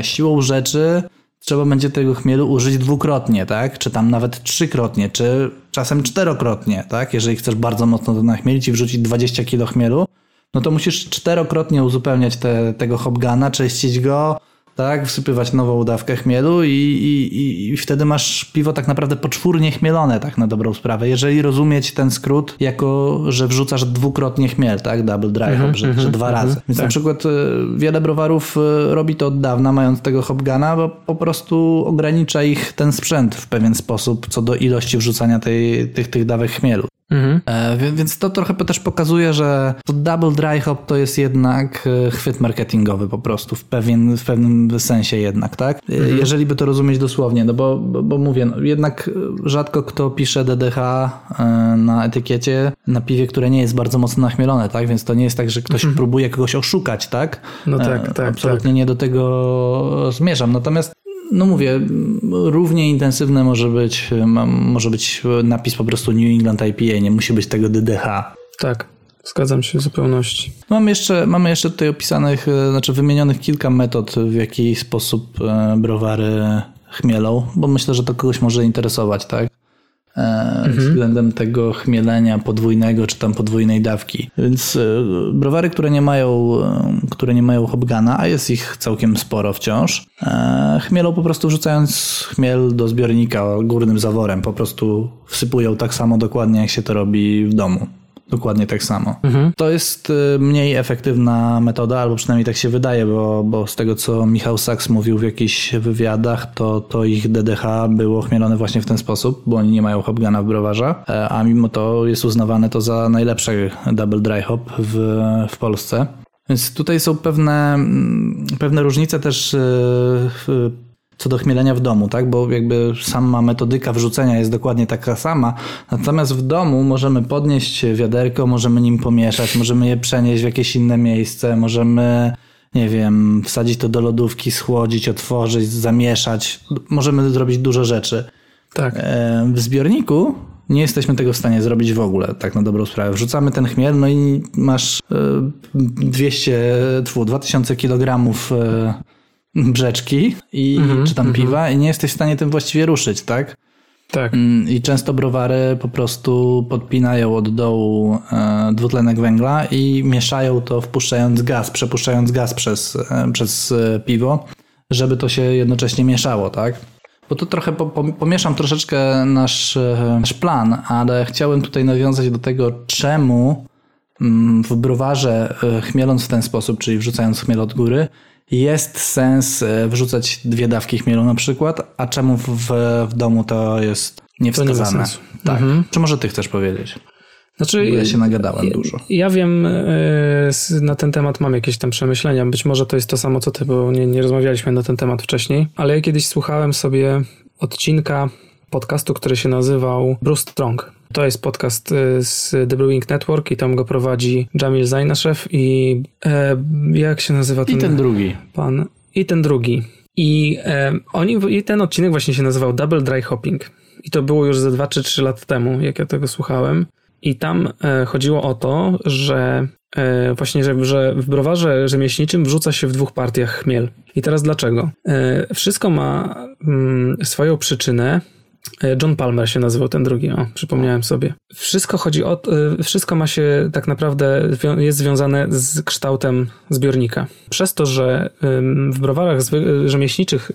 siłą rzeczy trzeba będzie tego chmielu użyć dwukrotnie, tak? Czy tam nawet trzykrotnie, czy czasem czterokrotnie, tak? Jeżeli chcesz bardzo mocno to nachmielić i wrzucić 20 kg chmielu, no to musisz czterokrotnie uzupełniać te, tego hopgana, czyścić go, tak, wsypywać nową dawkę chmielu i, i, i wtedy masz piwo tak naprawdę poczwórnie chmielone, tak na dobrą sprawę. Jeżeli rozumieć ten skrót jako, że wrzucasz dwukrotnie chmiel, tak, double dry hop, mm -hmm, że, mm -hmm, że, dwa mm -hmm, razy. Więc tak. na przykład y, wiele browarów y, robi to od dawna, mając tego hopgana, bo po prostu ogranicza ich ten sprzęt w pewien sposób co do ilości wrzucania tej, tych, tych dawek chmielu. Mhm. E, więc to trochę też pokazuje, że to double dry hop to jest jednak e, chwyt marketingowy po prostu, w, pewien, w pewnym sensie jednak, tak? E, mhm. Jeżeli by to rozumieć dosłownie, no bo, bo, bo mówię, no jednak rzadko kto pisze DDH na etykiecie na piwie, które nie jest bardzo mocno nachmielone, tak? Więc to nie jest tak, że ktoś mhm. próbuje kogoś oszukać, tak? No tak, tak. Absolutnie tak. nie do tego zmierzam. Natomiast no mówię, równie intensywne może być, może być napis po prostu New England IPA, nie musi być tego DDH. Tak. Zgadzam się w zupełności. Mamy jeszcze, mamy jeszcze tutaj opisanych, e, znaczy wymienionych kilka metod, w jaki sposób e, browary chmielą, bo myślę, że to kogoś może interesować, tak? E, mhm. względem tego chmielenia podwójnego czy tam podwójnej dawki. Więc e, browary, które nie mają, e, które nie mają hopgana, a jest ich całkiem sporo wciąż, chmielą po prostu wrzucając chmiel do zbiornika górnym zaworem. Po prostu wsypują tak samo dokładnie, jak się to robi w domu. Dokładnie tak samo. Mhm. To jest y, mniej efektywna metoda, albo przynajmniej tak się wydaje, bo, bo z tego co Michał Sachs mówił w jakichś wywiadach, to, to ich DDH było chmielone właśnie w ten sposób, bo oni nie mają hopgana w browarze, e, a mimo to jest uznawane to za najlepszy double dry hop w, w Polsce. Więc tutaj są pewne, mm, pewne różnice też y, w co do chmielenia w domu, tak? Bo jakby sama metodyka wrzucenia jest dokładnie taka sama. Natomiast w domu możemy podnieść wiaderko, możemy nim pomieszać, możemy je przenieść w jakieś inne miejsce, możemy nie wiem, wsadzić to do lodówki, schłodzić, otworzyć, zamieszać. Możemy zrobić dużo rzeczy. Tak. E, w zbiorniku nie jesteśmy tego w stanie zrobić w ogóle, tak na dobrą sprawę. Wrzucamy ten chmiel, no i masz 200, 2000 kilogramów e, brzeczki i, mm -hmm, czy tam mm -hmm. piwa i nie jesteś w stanie tym właściwie ruszyć, tak? Tak. Mm, I często browary po prostu podpinają od dołu e, dwutlenek węgla i mieszają to wpuszczając gaz, przepuszczając gaz przez, e, przez e, piwo, żeby to się jednocześnie mieszało, tak? Bo to trochę po, po, pomieszam troszeczkę nasz, nasz plan, ale chciałem tutaj nawiązać do tego, czemu mm, w browarze chmieląc w ten sposób, czyli wrzucając chmiel od góry, jest sens e, wrzucać dwie dawki chmielu na przykład, a czemu w, w domu to jest niewskazane? To nie tak. Mhm. Czy może ty chcesz powiedzieć? Znaczy, ja się nagadałem dużo. Ja wiem, e, na ten temat mam jakieś tam przemyślenia. Być może to jest to samo co ty, bo nie, nie rozmawialiśmy na ten temat wcześniej, ale ja kiedyś słuchałem sobie odcinka podcastu, który się nazywał Bruce Strong. To jest podcast y, z The Brewing Network i tam go prowadzi Jamil Zainashev i e, jak się nazywa ten... I ten drugi. Pan. I ten drugi. I, e, oni, I ten odcinek właśnie się nazywał Double Dry Hopping. I to było już ze 2 czy 3 lat temu, jak ja tego słuchałem. I tam e, chodziło o to, że e, właśnie, że, że w browarze rzemieślniczym wrzuca się w dwóch partiach chmiel. I teraz dlaczego? E, wszystko ma mm, swoją przyczynę John Palmer się nazywał ten drugi, o, przypomniałem sobie. Wszystko chodzi o, e, wszystko ma się tak naprawdę, jest związane z kształtem zbiornika. Przez to, że w browarach rzemieślniczych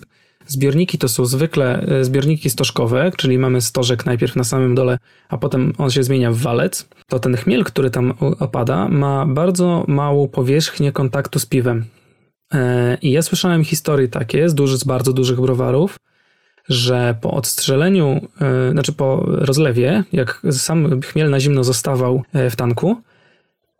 zbiorniki to są zwykle e, zbiorniki stożkowe, czyli mamy stożek najpierw na samym dole, a potem on się zmienia w walec, to ten chmiel, który tam opada, ma bardzo małą powierzchnię kontaktu z piwem. I ja słyszałem historie takie z, duży, z bardzo dużych browarów, że po odstrzeleniu, yy, znaczy po rozlewie, jak sam chmiel na zimno zostawał e, w tanku,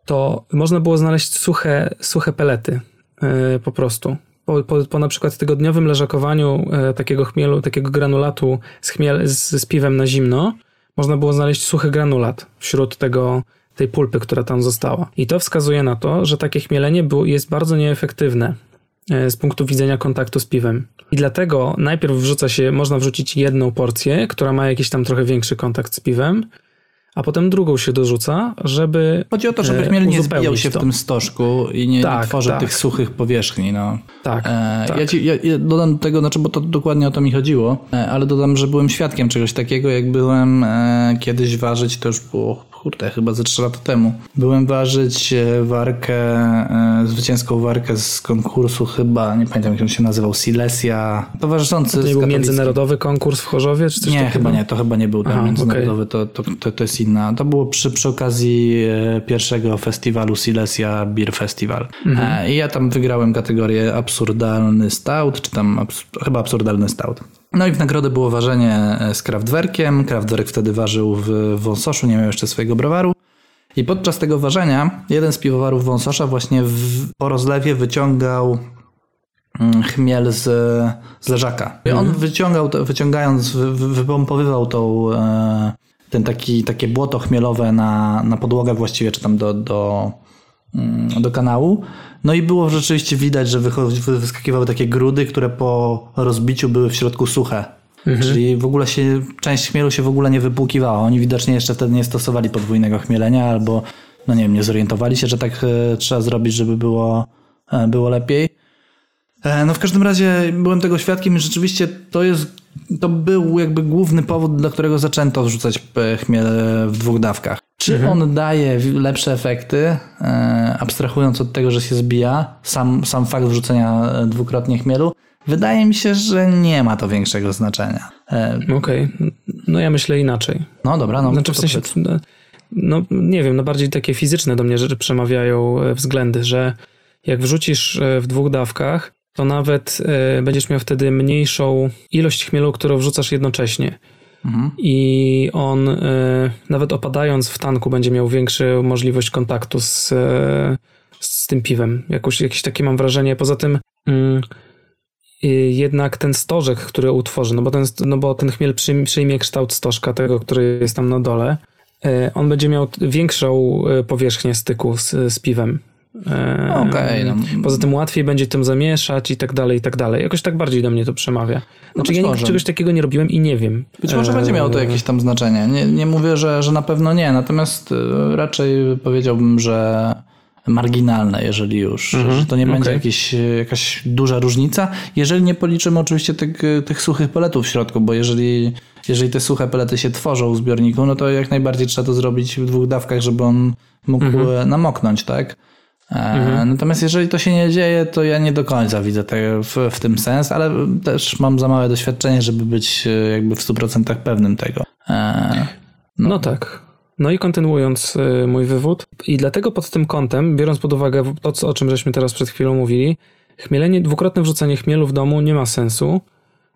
to można było znaleźć suche, suche pelety yy, po prostu. Po, po, po, na przykład tygodniowym leżakowaniu takiego chmielu, takiego granulatu z, chmiel, z, z piwem na zimno, można było znaleźć suchy granulat wśród tego tej pulpy, która tam została. I to wskazuje na to, że takie chmielenie było, jest bardzo nieefektywne e, z punktu widzenia kontaktu z piwem. I dlatego najpierw wrzuca się, można wrzucić jedną porcję, która ma jakiś tam trochę większy kontakt z piwem, a potem drugą się dorzuca, żeby. Chodzi o to, żeby e, chmiel nie zbijał się to. w tym stożku i nie, Tak, nie tworzył tak. tych suchych powierzchni. No. Tak, E, tak. Ja, ci, ja, ja dodam do tego, znaczy, bo to dokładnie o to mi chodziło, e, ale dodam, że byłem świadkiem czegoś takiego, jak byłem e, kiedyś ważyć, to już było, kurde, chyba ze 3 lata temu. Byłem ważyć e, warkę, e, zwycięską warkę z konkursu chyba, nie pamiętam jak on się nazywał, Silesia, towarzyszący To nie był międzynarodowy konkurs w Chorzowie, czy coś Nie, takiego? chyba nie, to chyba nie był ten Aha, międzynarodowy, to, to, to, to jest inna. To było przy, przy okazji e, pierwszego festiwalu Silesia Beer Festival. E, I ja tam wygrałem kategorię absurdalny stout, czy tam abs chyba absurdalny stout. No i w nagrodę było ważenie e, z Kraftwerkiem. Kraftwerk wtedy ważył w Wąsoszu, nie miał jeszcze swojego browaru. I podczas tego ważenia jeden z piwowarów Wąsosza właśnie w, po rozlewie wyciągał mm, chmiel z, z leżaka. I on wyciągał, to, wyciągając, wy, wy- wypompowywał tą, e, ten taki, takie błoto chmielowe na, na podłogę właściwie, czy tam do, do, do kanału. No i było rzeczywiście widać, że wyskakiwały takie grudy, które po rozbiciu były w środku suche. Czyli w ogóle się, część chmielu się w ogóle nie wypłukiwała. Oni widocznie jeszcze wtedy nie stosowali podwójnego chmielenia albo, no nie wiem, nie zorientowali się, że tak e, trzeba zrobić, żeby było, e, było lepiej. E, No w każdym razie byłem tego świadkiem i rzeczywiście to jest, to był jakby główny powód, dla którego zaczęto wrzucać e, chmiel w dwóch dawkach. Czy on daje lepsze efekty, e, abstrahując od tego, że się zbija, sam, sam fakt wrzucenia e, dwukrotnie chmielu? Wydaje mi się, że nie ma to większego znaczenia. E, Okej, no ja myślę inaczej. No dobra, no Znaczy w sensie, no, no nie wiem, no bardziej takie fizyczne do mnie rzeczy przemawiają e, względy, że jak wrzucisz w dwóch dawkach, to nawet będziesz miał wtedy mniejszą ilość chmielu, którą wrzucasz jednocześnie. Mhm. I on e, nawet opadając w tanku będzie miał większą możliwość kontaktu z, e, z tym piwem. Jakoś, jakieś takie mam wrażenie. Poza tym mm, jednak ten stożek, który utworzy, no bo ten, no bo ten chmiel przyjmie, kształt stożka, tego, który jest tam na dole, e, on będzie miał większą powierzchnię styku z, z piwem. E, Okej, no. Poza tym łatwiej będzie tym zamieszać i tak dalej, i tak dalej. Jakoś tak bardziej do mnie to przemawia. Znaczy być ja nigdy czegoś takiego nie robiłem i nie wiem. Być może E, będzie miało to jakieś tam znaczenie. Nie, nie mówię, że, że na pewno nie, natomiast e, raczej powiedziałbym, że marginalne, jeżeli już. że to nie będzie okej. jakieś, e, jakaś duża różnica, jeżeli nie policzymy oczywiście tych, tych suchych peletów w środku, bo jeżeli, jeżeli te suche pelety się tworzą w zbiorniku, no to jak najbardziej trzeba to zrobić w dwóch dawkach, żeby on mógł e, namoknąć, tak? E, Natomiast jeżeli to się nie dzieje, to ja nie do końca widzę te, w, w tym sens, ale też mam za małe doświadczenie, żeby być e, jakby w 100% pewnym tego. E, No. tak. No i kontynuując mój wywód, i dlatego pod tym kątem, biorąc pod uwagę to, o czym żeśmy teraz przed chwilą mówili, chmielenie, dwukrotne wrzucenie chmielu w domu nie ma sensu,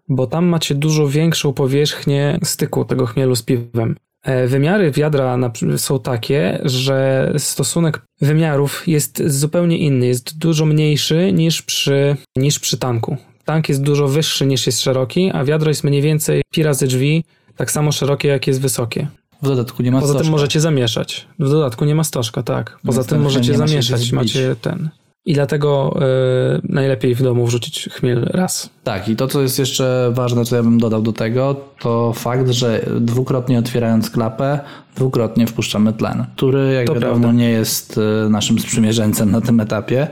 bo tam macie dużo większą powierzchnię styku tego chmielu z piwem. E, Wymiary wiadra są takie, że stosunek wymiarów jest zupełnie inny, jest dużo mniejszy niż przy, niż przy tanku. Tank jest dużo wyższy niż jest szeroki, a wiadro jest mniej więcej pi razy drzwi, tak samo szerokie jak jest wysokie. w dodatku nie ma Poza tym stożka. możecie zamieszać. W dodatku nie ma stożka, tak. Poza Więc tym możecie zamieszać, macie ten. I dlatego y, najlepiej w domu wrzucić chmiel raz. Tak, i to, co jest jeszcze ważne, co ja bym dodał do tego, to fakt, że dwukrotnie otwierając klapę, dwukrotnie wpuszczamy tlen, który, jak To wiadomo, prawda. nie jest e, naszym sprzymierzeńcem na tym etapie.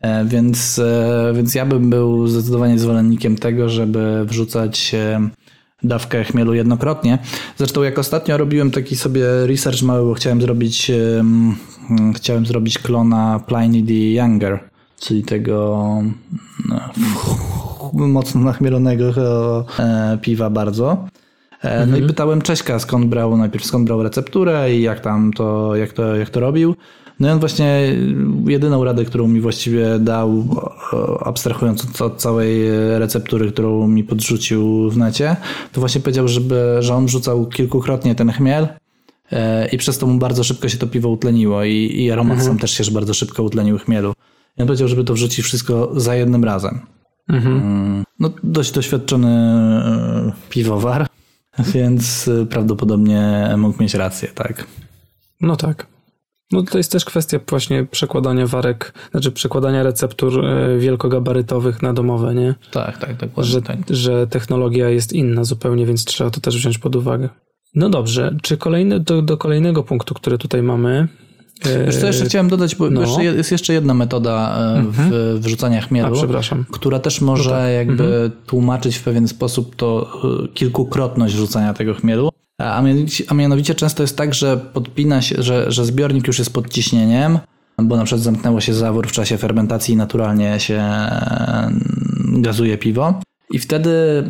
E, Więc, e, więc ja bym był zdecydowanie zwolennikiem tego, żeby wrzucać e, dawkę chmielu jednokrotnie. Zresztą jak ostatnio robiłem taki sobie research mały, bo chciałem zrobić em, chciałem zrobić klona Pliny the Younger, czyli tego no, mocno nachmielonego e, piwa bardzo. E, No i pytałem Cześka, skąd brał, najpierw skąd brał recepturę i jak tam to, jak to, jak to robił. No i on właśnie jedyną radę, którą mi właściwie dał, e, abstrahując od- całej receptury, którą mi podrzucił w necie, to właśnie powiedział, żeby, że on rzucał kilkukrotnie ten chmiel e, i przez to mu bardzo szybko się to piwo utleniło i, i aromat sam też się bardzo szybko utlenił chmielu. I on powiedział, żeby to wrzucić wszystko za jednym razem. Mm, No, dość doświadczony e, piwowar, więc e, prawdopodobnie mógł mieć rację, tak. No tak. No to jest też kwestia właśnie przekładania warek, znaczy przekładania receptur e, wielkogabarytowych na domowe, nie? Tak, tak, dokładnie Że, tak. że technologia jest inna zupełnie, więc trzeba to też wziąć pod uwagę. No dobrze, czy kolejny, do, do kolejnego punktu, który tutaj mamy. e, Wiesz co, jeszcze chciałem dodać, bo no. jeszcze jest jeszcze jedna metoda e, w wrzucania A, chmielu, przepraszam. która też może jakby tłumaczyć w pewien sposób to kilkukrotność wrzucania tego chmielu. A mianowicie, a mianowicie często jest tak, że podpina się, że, że zbiornik już jest pod ciśnieniem, bo na przykład zamknęło się zawór w czasie fermentacji i naturalnie się e, gazuje piwo. I wtedy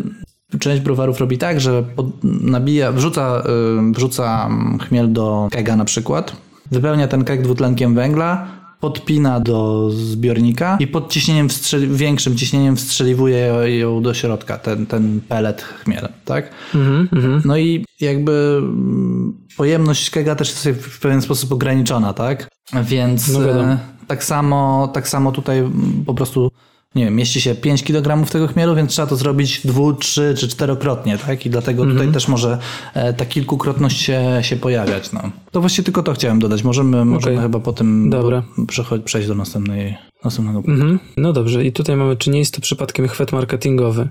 część browarów robi tak, że nabija, wrzuca, y, wrzuca chmiel do kega na przykład, wypełnia ten keg dwutlenkiem węgla, podpina do zbiornika i pod ciśnieniem większym ciśnieniem wstrzeliwuje ją do środka, ten, ten pelet chmiela, tak? Mhm, mhm. No i jakby mm, pojemność kega też jest w pewien sposób ograniczona, tak? Więc No e, tak samo, tak samo tutaj mm, po prostu nie wiem, mieści się 5 kg tego chmielu, więc trzeba to zrobić dwu, trzy czy czterokrotnie, tak? I dlatego Mhm. tutaj też może e, ta kilkukrotność się, się pojawiać. No. To właściwie tylko to chciałem dodać. Możemy, możemy chyba Dobra. bo- przechodź, przejść do następnej, następnego punktu. Mhm. No dobrze, i tutaj mamy, czy nie jest to przypadkiem chwyt marketingowy?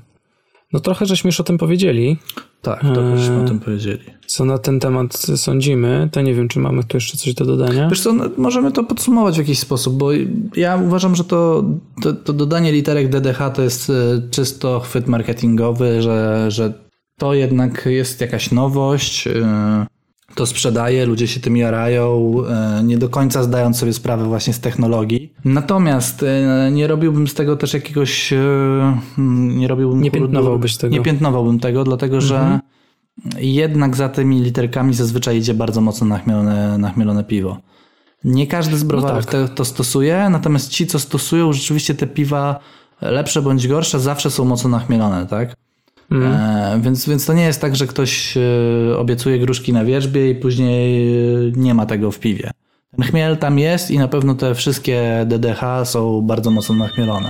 No trochę żeśmy już o tym powiedzieli, Tak, to Eee. byśmy o tym powiedzieli. co na ten temat sądzimy. To nie wiem, czy mamy tu jeszcze coś do dodania. Wiesz co, no, możemy to podsumować w jakiś sposób, bo ja uważam, że to, to, to dodanie literek DDH to jest e, czysto chwyt marketingowy, że, że to jednak jest jakaś nowość, e, to sprzedaje, ludzie się tym jarają, e, nie do końca zdając sobie sprawę właśnie z technologii. Natomiast e, nie robiłbym z tego też jakiegoś, e, mm, nie robiłbym... Nie piętnowałbyś tego. Nie piętnowałbym tego, dlatego że jednak za tymi literkami zazwyczaj idzie bardzo mocno nachmielone, nachmielone piwo. Nie każdy z browarów tak. te, to stosuje, natomiast ci, co stosują, rzeczywiście te piwa lepsze bądź gorsze, zawsze są mocno nachmielone, tak? Mhm. E, więc, więc to nie jest tak, że ktoś e, obiecuje gruszki na wierzbie i później e, nie ma tego w piwie. Ten chmiel tam jest i na pewno te wszystkie DDH są bardzo mocno nachmielone.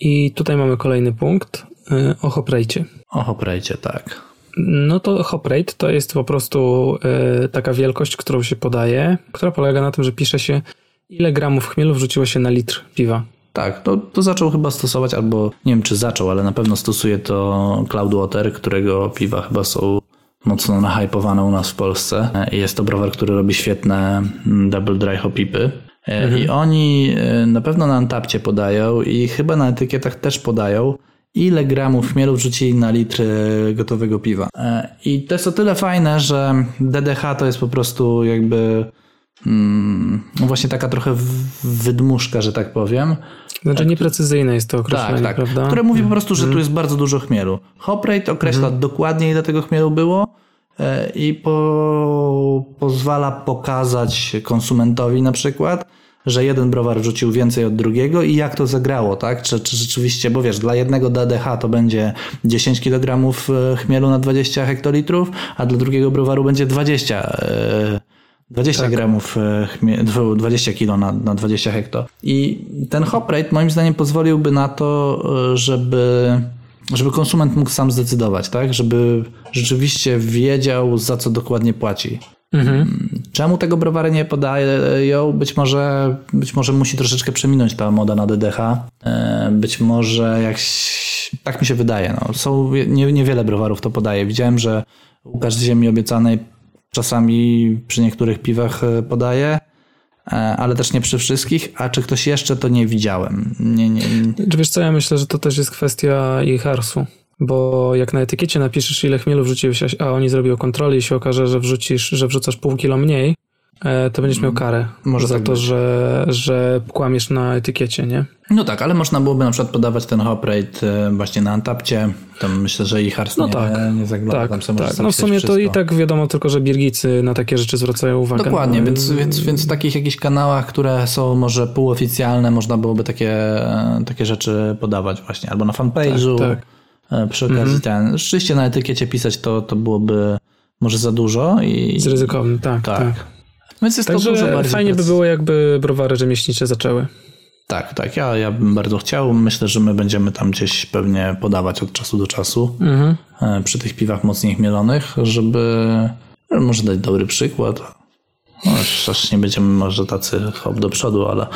I tutaj mamy kolejny punkt y, o hop rate'cie. O, hoprejcie, tak. No to hop rate to jest po prostu taka wielkość, którą się podaje, która polega na tym, że pisze się ile gramów chmielu wrzuciło się na litr piwa. Tak, to, to zaczął chyba stosować, albo nie wiem czy zaczął, ale na pewno stosuje to Cloudwater, którego piwa chyba są mocno nahypowane u nas w Polsce. E, Jest to browar, który robi świetne mm, double dry hopipy. E, I oni e, na pewno na Antapcie podają i chyba na etykietach też podają, ile gramów chmielu wrzucili na litr gotowego piwa. I to jest o tyle fajne, że DDH to jest po prostu jakby mm, no właśnie taka trochę wydmuszka, że tak powiem. Znaczy nieprecyzyjne jest to określenie, Tak, tak. prawda? Które mówi po prostu, że tu jest bardzo dużo chmielu. Hop rate określa dokładnie ile tego chmielu było e, i po, pozwala pokazać konsumentowi na przykład, że jeden browar wrzucił więcej od drugiego i jak to zagrało, tak? Czy, czy rzeczywiście, bo wiesz, dla jednego DDH to będzie 10 kg chmielu na 20 hektolitrów, a dla drugiego browaru będzie 20 e, 20 gramów, e, chmie- dwu- 20 kilo na, na 20 hekto. I ten hop rate moim zdaniem pozwoliłby na to, e, żeby, żeby konsument mógł sam zdecydować, tak? Żeby rzeczywiście wiedział, za co dokładnie płaci. Mhm. Czemu tego browary nie podają? Być może, być może musi troszeczkę przeminąć ta moda na DDH. E, Być może jak tak mi się wydaje. No. Są nie, niewiele browarów to podaje. Widziałem, że Łukasz z Ziemi Obiecanej czasami przy niektórych piwach e, podaje, ale też nie przy wszystkich. A czy ktoś jeszcze, to nie widziałem. Nie, nie, nie. Wiesz co, ja myślę, że to też jest kwestia ich harsu. Bo jak na etykiecie napiszesz, ile chmielu wrzuciłeś, a oni zrobią kontrolę i się okaże, że wrzucisz, że wrzucasz pół kilo mniej, to będziesz miał karę Może za tak to, być. że, że kłamiesz na etykiecie, nie? No tak, ale można byłoby na przykład podawać ten hop rate e, właśnie na Antapcie. Tam myślę, że i Hars No nie, tak, nie zagląda. Tak, tam sobie tak. No w sumie to i wszystko. tak wiadomo tylko, że Birgicy na takie rzeczy zwracają uwagę. Dokładnie, no, więc, więc, więc w takich jakichś kanałach, które są może półoficjalne, można byłoby takie, e, takie rzeczy podawać właśnie, albo na fanpage'u. Tak, tak. e, Przy okazji ten, rzeczywiście na etykiecie pisać to, to byłoby może za dużo i Z ryzykownym, tak, Tak. tak. Więc jest to dużo Także bardziej fajnie by było, jakby browary rzemieślnicze zaczęły. Tak, tak, ja, ja bym bardzo chciał. Myślę, że my będziemy tam gdzieś pewnie podawać od czasu do czasu Mhm. e, przy tych piwach mocniej chmielonych, żeby e, może dać dobry przykład. No, aż nie będziemy może tacy hop do przodu, ale...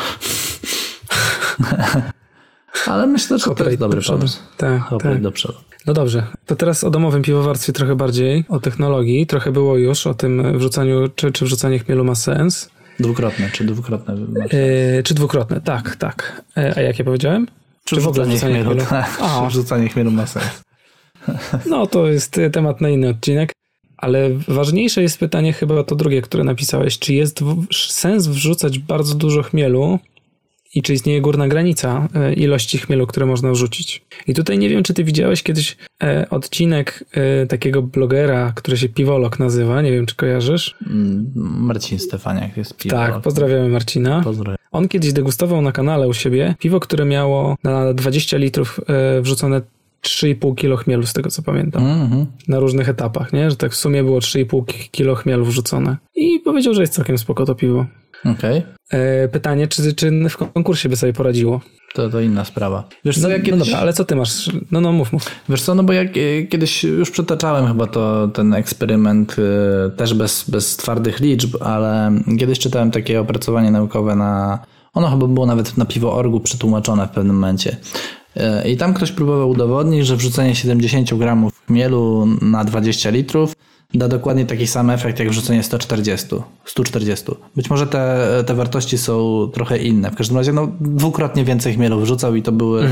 ale myślę, że to jest dobry pomysł. Tak, Hoprej tak. do przodu. No dobrze, to teraz o domowym piwowarstwie trochę bardziej, o technologii. Trochę było już o tym wrzucaniu, czy, czy wrzucanie chmielu ma sens. Dwukrotne, czy dwukrotne? Yy, czy dwukrotne? Tak, tak. E, a jak ja powiedziałem? Czy, w ogóle wrzucanie chmielu? chmielu? Tak, czy wrzucanie chmielu ma sens. No to jest temat na inny odcinek. Ale ważniejsze jest pytanie chyba to drugie, które napisałeś. Czy jest sens wrzucać bardzo dużo chmielu i czy istnieje górna granica e, ilości chmielu, które można wrzucić? I tutaj nie wiem, czy ty widziałeś kiedyś e, odcinek e, takiego blogera, który się Piwolog nazywa. Nie wiem, czy kojarzysz. Mm, Marcin Stefaniak jest piwo. Tak, pozdrawiamy Marcina. Pozdrawiam. On kiedyś degustował na kanale u siebie piwo, które miało na 20 litrów wrzucone 3,5 kilo chmielu, z tego co pamiętam. Mhm. Na różnych etapach, nie? Że tak w sumie było 3,5 ki- kilo chmielu wrzucone. I powiedział, że jest całkiem spoko to piwo. Okej. E, pytanie, czy, czy w konkursie by sobie poradziło? To, to inna sprawa. Wiesz co, No, ja no kiedyś... dobra, ale co ty masz? No, no mów, mów. Wiesz co, no bo jak e, kiedyś już przytaczałem chyba to, ten eksperyment e, też bez, bez twardych liczb, ale kiedyś czytałem takie opracowanie naukowe na, ono chyba było nawet na piwo.orgu przetłumaczone w pewnym momencie. I tam ktoś próbował udowodnić, że wrzucenie 70 gramów chmielu na 20 litrów da dokładnie taki sam efekt jak wrzucenie 140, 140. Być może te, te wartości są trochę inne. W każdym razie no, dwukrotnie więcej chmielu wrzucał i to były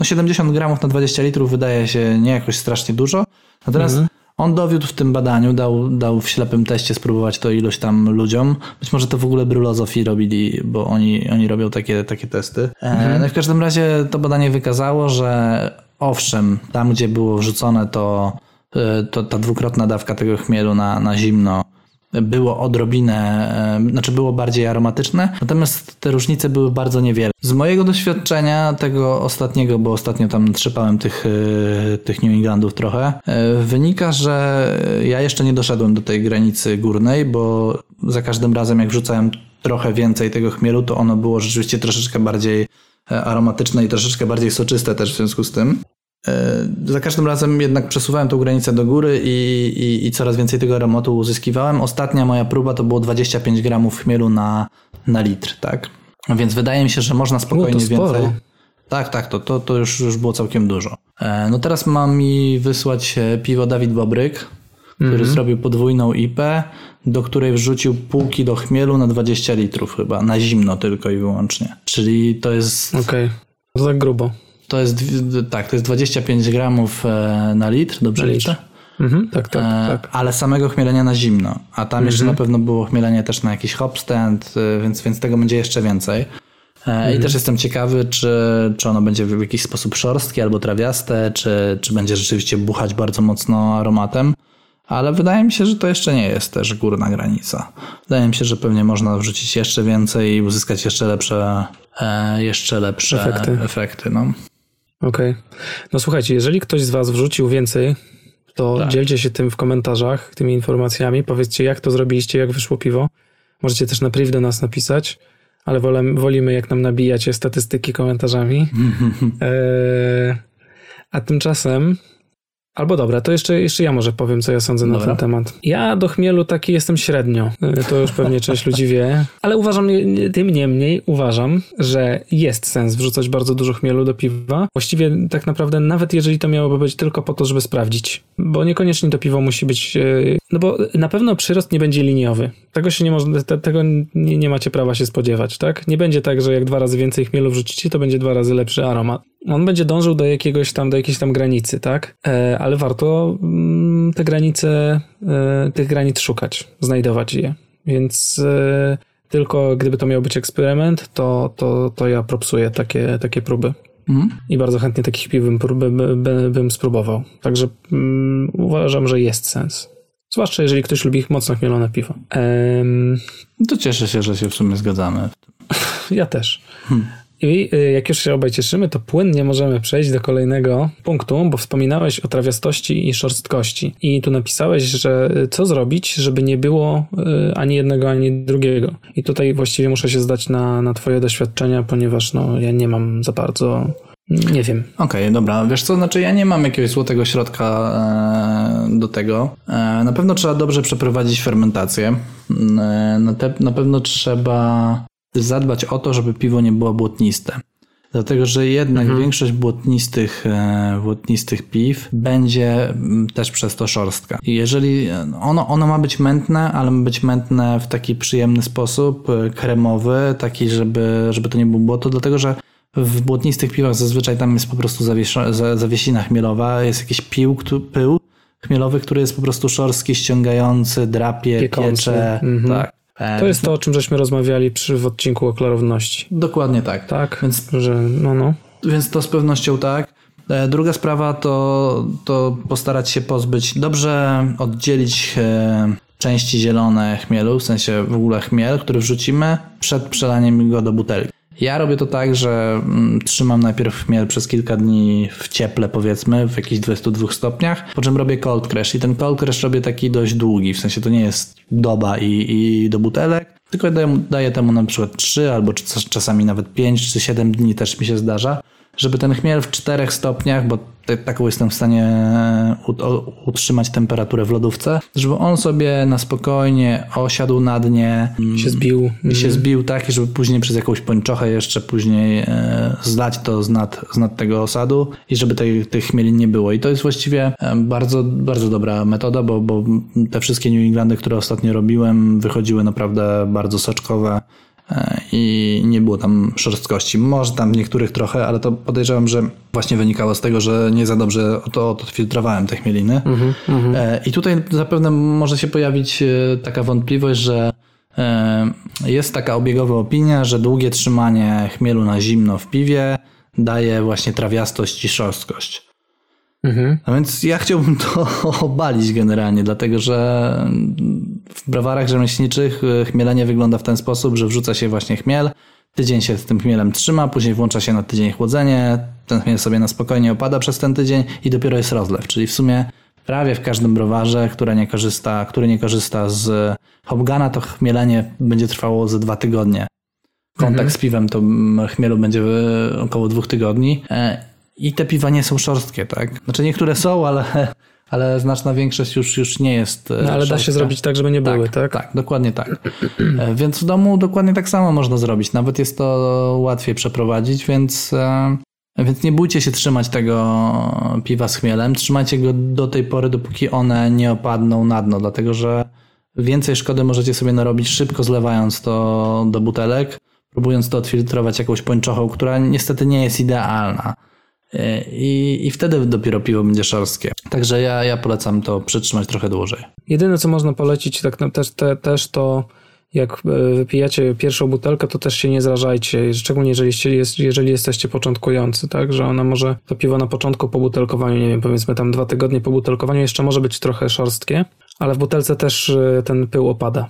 no 70 gramów na 20 litrów wydaje się nie jakoś strasznie dużo. Natomiast on dowiódł w tym badaniu, dał, dał w ślepym teście spróbować to iluś tam ludziom. Być może to w ogóle Brylozofii robili, bo oni, oni robią takie, takie testy. E, no i w każdym razie to badanie wykazało, że owszem, tam gdzie było wrzucone to, to ta dwukrotna dawka tego chmielu na, na zimno było odrobinę, e, znaczy było bardziej aromatyczne, natomiast te różnice były bardzo niewiele. Z mojego doświadczenia, tego ostatniego, bo ostatnio tam trzepałem tych, e, tych New Englandów trochę, e, wynika, że ja jeszcze nie doszedłem do tej granicy górnej, bo za każdym razem jak wrzucałem trochę więcej tego chmielu, to ono było rzeczywiście troszeczkę bardziej e, aromatyczne i troszeczkę bardziej soczyste też w związku z tym. E, Za każdym razem jednak przesuwałem tą granicę do góry i, i, i coraz więcej tego aromatu uzyskiwałem. Ostatnia moja próba to było 25 gramów chmielu na, na litr, tak? Więc wydaje mi się, że można spokojnie sporo. więcej. Tak, tak, to, to, to już, już było całkiem dużo. E, No teraz ma mi wysłać e, piwo Dawid Bobryk, który zrobił podwójną IP, do której wrzucił pół kilo chmielu na 20 litrów chyba, na zimno tylko i wyłącznie. Czyli to jest Okej. To tak grubo. To jest, tak, to jest 25 gramów e, na litr, dobrze Na liczę? Mhm, tak, tak, E, tak. Ale samego chmielenia na zimno. A tam jeszcze na pewno było chmielenie też na jakiś hopstand, e, więc, więc tego będzie jeszcze więcej. I też jestem ciekawy, czy, czy ono będzie w jakiś sposób szorstkie albo trawiaste, czy, czy będzie rzeczywiście buchać bardzo mocno aromatem. Ale wydaje mi się, że to jeszcze nie jest też górna granica. Wydaje mi się, że pewnie można wrzucić jeszcze więcej i uzyskać jeszcze lepsze, jeszcze lepsze Efekty. efekty no. Okej. No słuchajcie, jeżeli ktoś z was wrzucił więcej, to Tak. dzielcie się tym w komentarzach, tymi informacjami. Powiedzcie, jak to zrobiliście, jak wyszło piwo. Możecie też na priv do nas napisać, ale wolem, wolimy, jak nam nabijacie statystyki komentarzami. eee, a tymczasem... Albo dobra, to jeszcze, jeszcze ja może powiem, co ja sądzę na Dobra. ten temat. Ja do chmielu taki jestem średnio. E, To już pewnie część ludzi wie. Ale uważam, tym niemniej uważam, że jest sens wrzucać bardzo dużo chmielu do piwa. Właściwie tak naprawdę nawet jeżeli to miałoby być tylko po to, żeby sprawdzić. Bo niekoniecznie to piwo musi być... No bo na pewno przyrost nie będzie liniowy. Tego się nie można, te, tego nie, nie macie prawa się spodziewać, tak? Nie będzie tak, że jak dwa razy więcej chmielu wrzucicie, to będzie dwa razy lepszy aromat. On będzie dążył do jakiegoś tam, do jakiejś tam granicy, tak? E, ale warto mm, te granice, e, tych granic szukać, znajdować je. Więc e, tylko gdyby to miał być eksperyment, to, to, to ja propsuję takie, takie próby. Mhm. I bardzo chętnie takich piw bym, prób- by, by, bym spróbował. Także mm, uważam, że jest sens. Zwłaszcza jeżeli ktoś lubi mocno chmielone piwo. No To cieszę się, że się w sumie zgadzamy. ja też. I y, jak już się obaj cieszymy, to płynnie możemy przejść do kolejnego punktu, bo wspominałeś o trawiastości i szorstkości. I tu napisałeś, że y, co zrobić, żeby nie było y, ani jednego, ani drugiego. I tutaj właściwie muszę się zdać na, na twoje doświadczenia, ponieważ no, ja nie mam za bardzo Nie wiem. Okej, okay, dobra. Wiesz co, znaczy ja nie mam jakiegoś złotego środka e, do tego. E, na pewno trzeba dobrze przeprowadzić fermentację. E, na, te, na pewno trzeba zadbać o to, żeby piwo nie było błotniste. Dlatego, że jednak mhm. większość błotnistych, błotnistych piw będzie mm, też przez to szorstka. I jeżeli ono, ono ma być mętne, ale ma być mętne w taki przyjemny sposób, kremowy, taki, żeby, żeby to nie było błoto, dlatego że w błotnistych piwach zazwyczaj tam jest po prostu zawiesina chmielowa, jest jakiś pił, pył chmielowy, który jest po prostu szorstki, ściągający, drapie, Piekący. piecze. Mhm. Tak. To jest to, o czym żeśmy rozmawiali przy w odcinku o klarowności. Dokładnie tak. Tak, więc, że no, no. Więc to z pewnością tak. E, druga sprawa to, to postarać się pozbyć, dobrze oddzielić e, części zielone chmielu, w sensie w ogóle chmiel, który wrzucimy przed przelaniem go do butelki. Ja robię to tak, że mm, trzymam najpierw chmiel przez kilka dni w cieple, powiedzmy, w jakichś 22 stopniach, po czym robię cold crash. I ten cold crash robię taki dość długi, w sensie to nie jest doba i, i do butelek, tylko daję, daję temu na przykład 3 albo czasami nawet 5 czy 7 dni też mi się zdarza, żeby ten chmiel w 4 stopniach, bo taką jestem w stanie e, utrzymać temperaturę w lodówce, żeby on sobie na spokojnie osiadł na dnie. Mm, się zbił. I się mhm. zbił tak, i żeby później przez jakąś pończochę jeszcze później e, zlać to z nad, z nad tego osadu i żeby tej, tych chmieli nie było. I to jest właściwie e, bardzo, bardzo dobra metoda, bo, bo te wszystkie New Englandy, które ostatnio robiłem, wychodziły naprawdę bardzo soczkowe i nie było tam szorstkości. Może tam niektórych trochę, ale to podejrzewam, że właśnie wynikało z tego, że nie za dobrze to, to filtrowałem te chmieliny. Mm -hmm. I tutaj zapewne może się pojawić e, taka wątpliwość, że jest taka obiegowa opinia, że długie trzymanie chmielu na zimno w piwie daje właśnie trawiastość i szorstkość. Mhm. A więc ja chciałbym to obalić generalnie, dlatego że w browarach rzemieślniczych e, chmielenie wygląda w ten sposób, że wrzuca się właśnie chmiel, tydzień się z tym chmielem trzyma, później włącza się na tydzień chłodzenie, ten chmiel sobie na spokojnie opada przez ten tydzień i dopiero jest rozlew, czyli w sumie prawie w każdym browarze, który nie korzysta, który nie korzysta z Hopgana, to chmielenie będzie trwało ze dwa tygodnie. Kontakt mhm. z piwem to chmielu będzie około dwóch tygodni e, i te piwa nie są szorstkie, tak? Znaczy niektóre są, ale, ale znaczna większość już, już nie jest e, no, Ale da się zrobić tak, żeby nie były, tak? Tak, tak dokładnie tak. E, więc w domu dokładnie tak samo można zrobić. Nawet jest to łatwiej przeprowadzić, więc, e, więc nie bójcie się trzymać tego piwa z chmielem. Trzymajcie go do tej pory, dopóki one nie opadną na dno, dlatego że więcej szkody możecie sobie narobić szybko zlewając to do butelek, próbując to odfiltrować jakąś pończochą, która niestety nie jest idealna. I, I wtedy dopiero piwo będzie szorstkie. Także ja, ja polecam to przytrzymać trochę dłużej. Jedyne, co można polecić, tak też, te, też to jak e, wypijacie pierwszą butelkę, to też się nie zrażajcie, szczególnie jeżeli, jeżeli jesteście początkujący, tak, że ona może, to piwo na początku po butelkowaniu, nie wiem, powiedzmy tam dwa tygodnie po butelkowaniu jeszcze może być trochę szorstkie, ale w butelce też e, ten pył opada.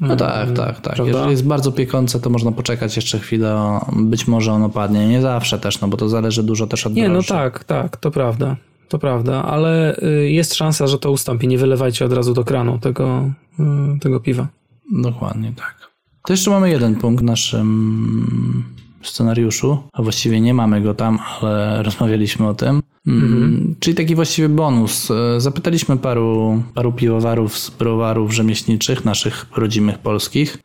No tak, mm, tak, tak. Prawda? Jeżeli jest bardzo piekące, to można poczekać jeszcze chwilę. Być może ono padnie. Nie zawsze też, no bo to zależy dużo też od Nie, no tak, tak, to prawda. To prawda, ale y, jest szansa, że to ustąpi. Nie wylewajcie od razu do kranu tego, y, tego piwa. Dokładnie tak. To jeszcze mamy jeden punkt w naszym scenariuszu, a właściwie nie mamy go tam, ale rozmawialiśmy o tym. Mhm. Czyli taki właściwie bonus. E, zapytaliśmy paru, paru piwowarów z browarów rzemieślniczych, naszych rodzimych polskich,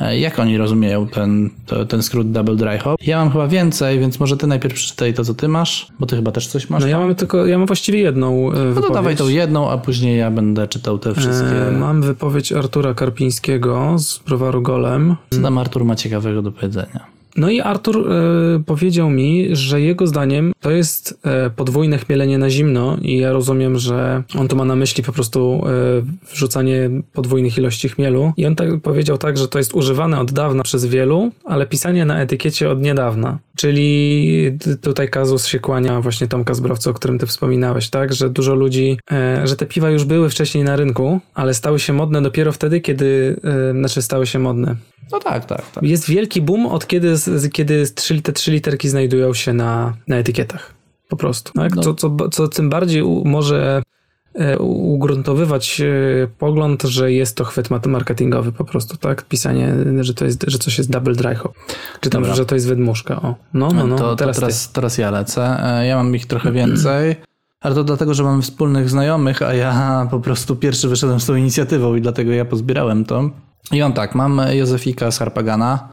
e, jak oni rozumieją ten, to, ten skrót Double Dry Hop. Ja mam chyba więcej, więc może ty najpierw przeczytaj to, co ty masz, bo ty chyba też coś masz. No ja mam tylko, ja mam właściwie jedną wypowiedź. No to dawaj tą jedną, a później ja będę czytał te wszystkie. E, mam wypowiedź Artura Karpińskiego z browaru Golem. Co tam Artur ma ciekawego do powiedzenia? No i Artur e, powiedział mi, że jego zdaniem to jest e, podwójne chmielenie na zimno i ja rozumiem, że on tu ma na myśli po prostu e, wrzucanie podwójnych ilości chmielu i on tak powiedział tak, że to jest używane od dawna przez wielu, ale pisanie na etykiecie od niedawna. Czyli tutaj kazus się kłania właśnie Tomka Zbrowca, o którym ty wspominałeś, tak? Że dużo ludzi, że te piwa już były wcześniej na rynku, ale stały się modne dopiero wtedy, kiedy, znaczy stały się modne. No tak, tak, tak. Jest wielki boom od kiedy, kiedy te trzy literki znajdują się na, na etykietach. Po prostu. Tak? No. Co, co, co tym bardziej może e, ugruntowywać e, pogląd, że jest to chwyt marketingowy po prostu, tak? Pisanie, że to jest, że coś jest double dry hop. Czy tam, Dobra. że to jest wydmuszka. O, no, no, no. To, teraz, to teraz, teraz ja lecę. E, ja mam ich trochę więcej. Ale to dlatego, że mam wspólnych znajomych, a ja po prostu pierwszy wyszedłem z tą inicjatywą i dlatego ja pozbierałem to. I on tak, mam Józefika z Harpagana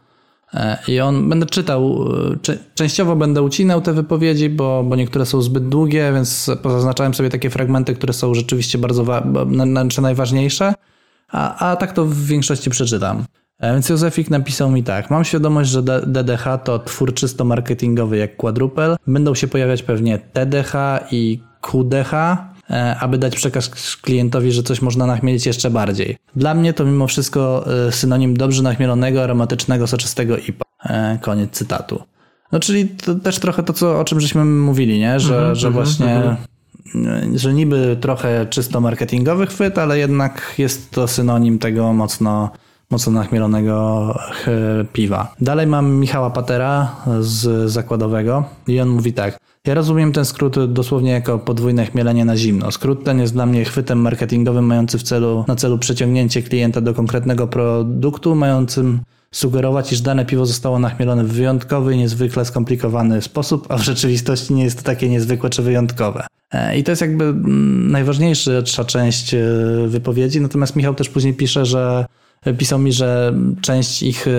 e, i on, będę czytał, e, częściowo będę ucinał te wypowiedzi, bo, bo niektóre są zbyt długie, więc pozaznaczałem sobie takie fragmenty, które są rzeczywiście bardzo, najważniejsze, a, a tak to w większości przeczytam. E, więc Józefik napisał mi tak. Mam świadomość, że DDH to twór czysto marketingowy jak Quadruple. Będą się pojawiać pewnie TDH i QDH, aby dać przekaz klientowi, że coś można nachmielić jeszcze bardziej. Dla mnie to mimo wszystko e, synonim dobrze nachmielonego, aromatycznego, soczystego IPA. E, koniec cytatu. No czyli to też trochę to, co, o czym żeśmy mówili, nie? Że, mm -hmm, że właśnie mm -hmm. że niby trochę czysto marketingowy chwyt, ale jednak jest to synonim tego mocno mocno nachmielonego piwa. Dalej mam Michała Patera z zakładowego i on mówi tak. Ja rozumiem ten skrót dosłownie jako podwójne chmielenie na zimno. Skrót ten jest dla mnie chwytem marketingowym mający w celu, na celu przeciągnięcie klienta do konkretnego produktu, mającym sugerować, iż dane piwo zostało nachmielone w wyjątkowy i niezwykle skomplikowany sposób, a w rzeczywistości nie jest to takie niezwykłe czy wyjątkowe. E, I to jest jakby mm, najważniejsza część e, wypowiedzi, natomiast Michał też później pisze, że Pisał mi, że część ich e,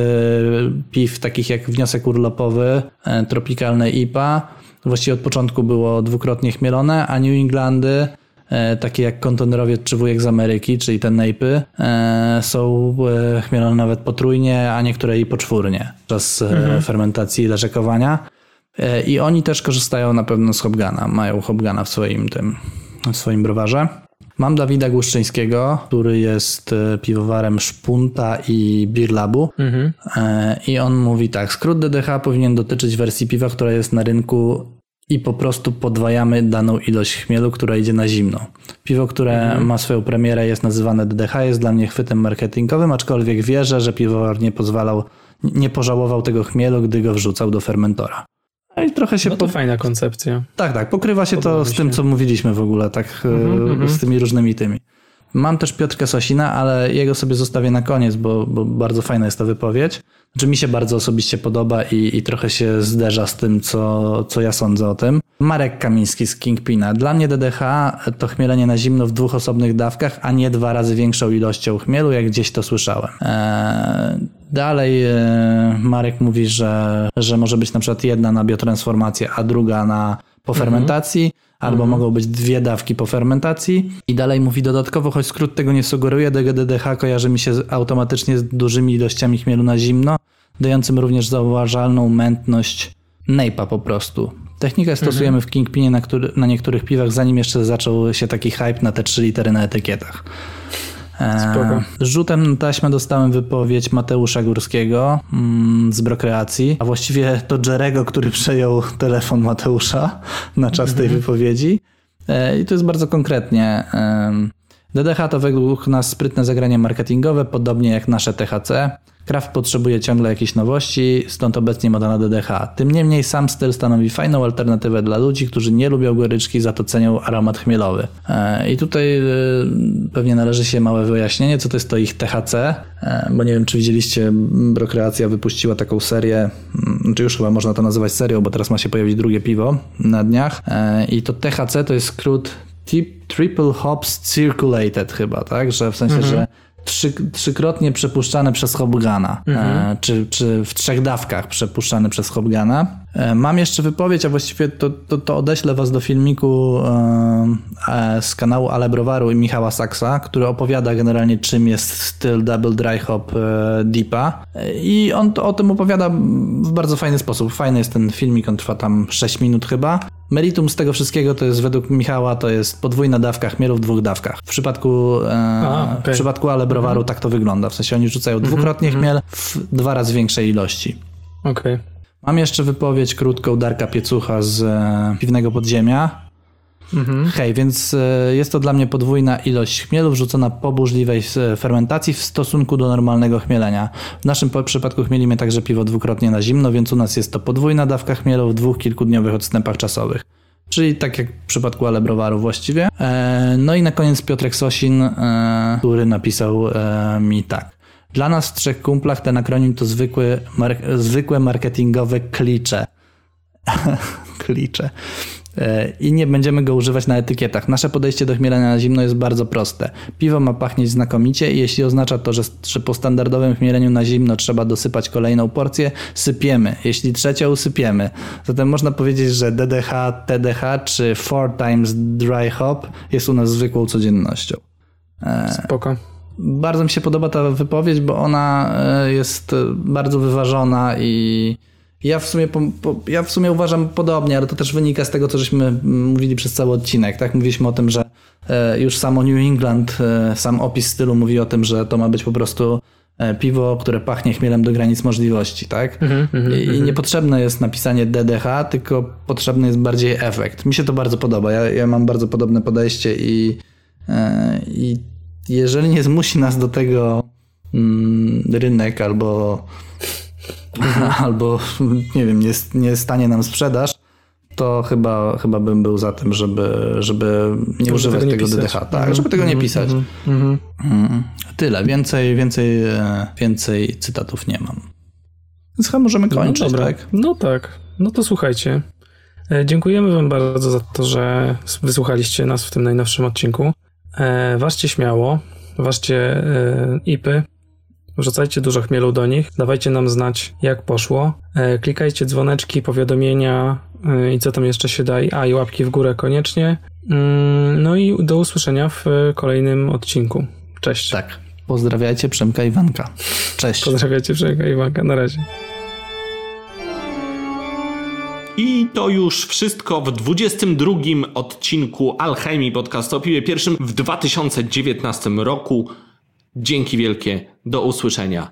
piw, takich jak wniosek urlopowy, tropikalne IPA, właściwie od początku było dwukrotnie chmielone, a New Englandy, e, takie jak kontenerowiec czy wujek z Ameryki, czyli te nejpy, e, są chmielone nawet potrójnie, a niektóre i poczwórnie podczas mhm. fermentacji i leżekowania. I oni też korzystają na pewno z Hopgana, mają Hopgana w swoim tym, w swoim browarze. Mam Dawida Głuszczyńskiego, który jest e, piwowarem Szpunta i Birlabu. Mhm. E, I on mówi tak: skrót DDH powinien dotyczyć wersji piwa, która jest na rynku i po prostu podwajamy daną ilość chmielu, która idzie na zimno. Piwo, które mhm. ma swoją premierę, jest nazywane DDH, jest dla mnie chwytem marketingowym, aczkolwiek wierzę, że piwowar nie pozwalał, nie pożałował tego chmielu, gdy go wrzucał do fermentora. No i trochę się... No to po... fajna koncepcja. Tak, tak. Pokrywa się Podoba to z się. tym, co mówiliśmy w ogóle, tak mm-hmm, z tymi różnymi tymi. Mam też Piotrka Sosina, ale jego sobie zostawię na koniec, bo, bo bardzo fajna jest ta wypowiedź. Znaczy mi się bardzo osobiście podoba i, i trochę się zderza z tym, co, co ja sądzę o tym. Marek Kamiński z Kingpina. Dla mnie DDH to chmielenie na zimno w dwóch osobnych dawkach, a nie dwa razy większą ilością chmielu, jak gdzieś to słyszałem. Eee, dalej e, Marek mówi, że, że może być na przykład jedna na biotransformację, a druga na po fermentacji, mhm. Albo mhm. mogą być dwie dawki po fermentacji. I dalej mówi dodatkowo, choć skrót tego nie sugeruje, DGDDH kojarzy mi się automatycznie z dużymi ilościami chmielu na zimno, dającym również zauważalną mętność nejpa po prostu. Technikę stosujemy mhm. w Kingpinie na, który, na niektórych piwach, zanim jeszcze zaczął się taki hype na te trzy litery na etykietach. Spoko. E, rzutem na taśmę dostałem wypowiedź Mateusza Górskiego mm, z Brokreacji, a właściwie to Jerego, który przejął telefon Mateusza na czas tej mhm. wypowiedzi. E, I to jest bardzo konkretnie. DDH to według nas sprytne zagranie marketingowe, podobnie jak nasze THC. Kraft potrzebuje ciągle jakichś nowości, stąd obecnie moda na DDH. Tym niemniej sam styl stanowi fajną alternatywę dla ludzi, którzy nie lubią goryczki, za to cenią aromat chmielowy. E, I tutaj e, pewnie należy się małe wyjaśnienie, co to jest to ich THC, e, bo nie wiem, czy widzieliście, Brokreacja wypuściła taką serię, czy już chyba można to nazywać serią, bo teraz ma się pojawić drugie piwo na dniach. I to THC to jest skrót Triple Hops Circulated chyba, tak? Że w sensie, mhm. że trzy, trzykrotnie przepuszczany przez Hopgana, mhm. e, czy, czy w trzech dawkach przepuszczany przez Hopgana. E, mam jeszcze wypowiedź, a właściwie to, to, to odeślę was do filmiku e, z kanału Ale Browaru i Michała Saksa, który opowiada generalnie czym jest styl Double Dry Hop Deepa i on to, o tym opowiada w bardzo fajny sposób. Fajny jest ten filmik, on trwa tam 6 minut chyba. Meritum z tego wszystkiego to jest według Michała to jest podwójna dawka chmielu w dwóch dawkach. W przypadku, e, A, okay. w przypadku Ale Browaru mhm. tak to wygląda. W sensie oni rzucają mhm. dwukrotnie mhm. chmiel w dwa razy większej ilości. Okej. Okay. Mam jeszcze wypowiedź krótką Darka Piecucha z e, Piwnego Podziemia. Mhm. Hej, więc e, jest to dla mnie podwójna ilość chmielu wrzucona po burzliwej e, fermentacji w stosunku do normalnego chmielenia. W naszym przypadku chmielimy także piwo dwukrotnie na zimno, więc u nas jest to podwójna dawka chmielu w dwóch kilkudniowych odstępach czasowych. czyli tak jak w przypadku Ale Browaru właściwie. No i na koniec Piotrek Sosin, który napisał mi tak. Dla nas w trzech kumplach ten akronim to zwykły, mar zwykłe marketingowe klicze. klicze. E, I nie będziemy go używać na etykietach. Nasze podejście do chmielenia na zimno jest bardzo proste. Piwo ma pachnieć znakomicie i jeśli oznacza to, że, że po standardowym chmieleniu na zimno trzeba dosypać kolejną porcję, sypiemy. Jeśli trzecią, usypiemy. Zatem można powiedzieć, że DDH, TDH czy Four Times Dry Hop jest u nas zwykłą codziennością. Spoko. Bardzo mi się podoba ta wypowiedź, bo ona e, jest bardzo wyważona i ja w sumie, po, po, ja w sumie uważam podobnie, ale to też wynika z tego, co żeśmy mówili przez cały odcinek. Tak, mówiliśmy o tym, że e, już samo New England, e, sam opis stylu mówi o tym, że to ma być po prostu piwo, które pachnie chmielem do granic możliwości, tak? Mm -hmm, I, I niepotrzebne jest napisanie DDH, tylko potrzebny jest bardziej efekt. Mi się to bardzo podoba. Ja, ja mam bardzo podobne podejście i, i jeżeli nie zmusi nas do tego mm, rynek albo, albo nie wiem, nie, nie stanie nam sprzedaż, to chyba, chyba bym był za tym, żeby, żeby nie To, używać tego tego, nie DDH. pisać. Tak, żeby tego nie Mhm, pisać. mhm, Mm, Tyle. Więcej, więcej, e, więcej cytatów nie mam. Więc chyba możemy kończyć, no dobra. tak? No tak. No to słuchajcie. E, Dziękujemy Wam bardzo za to, że wysłuchaliście nas w tym najnowszym odcinku. E, Ważcie śmiało, ważcie e, ipy, wrzucajcie dużo chmielu do nich, dawajcie nam znać, jak poszło. E, Klikajcie dzwoneczki, powiadomienia e, i co tam jeszcze się da. A i łapki w górę koniecznie. Mm, No i do usłyszenia w kolejnym odcinku. Cześć. Tak. Pozdrawiajcie Przemka i Iwanka. Cześć. Pozdrawiajcie Przemka i Iwanka. Na razie. I to już wszystko w 22 odcinku Alchemii piwie pierwszym w 2019 roku. Dzięki wielkie, do usłyszenia.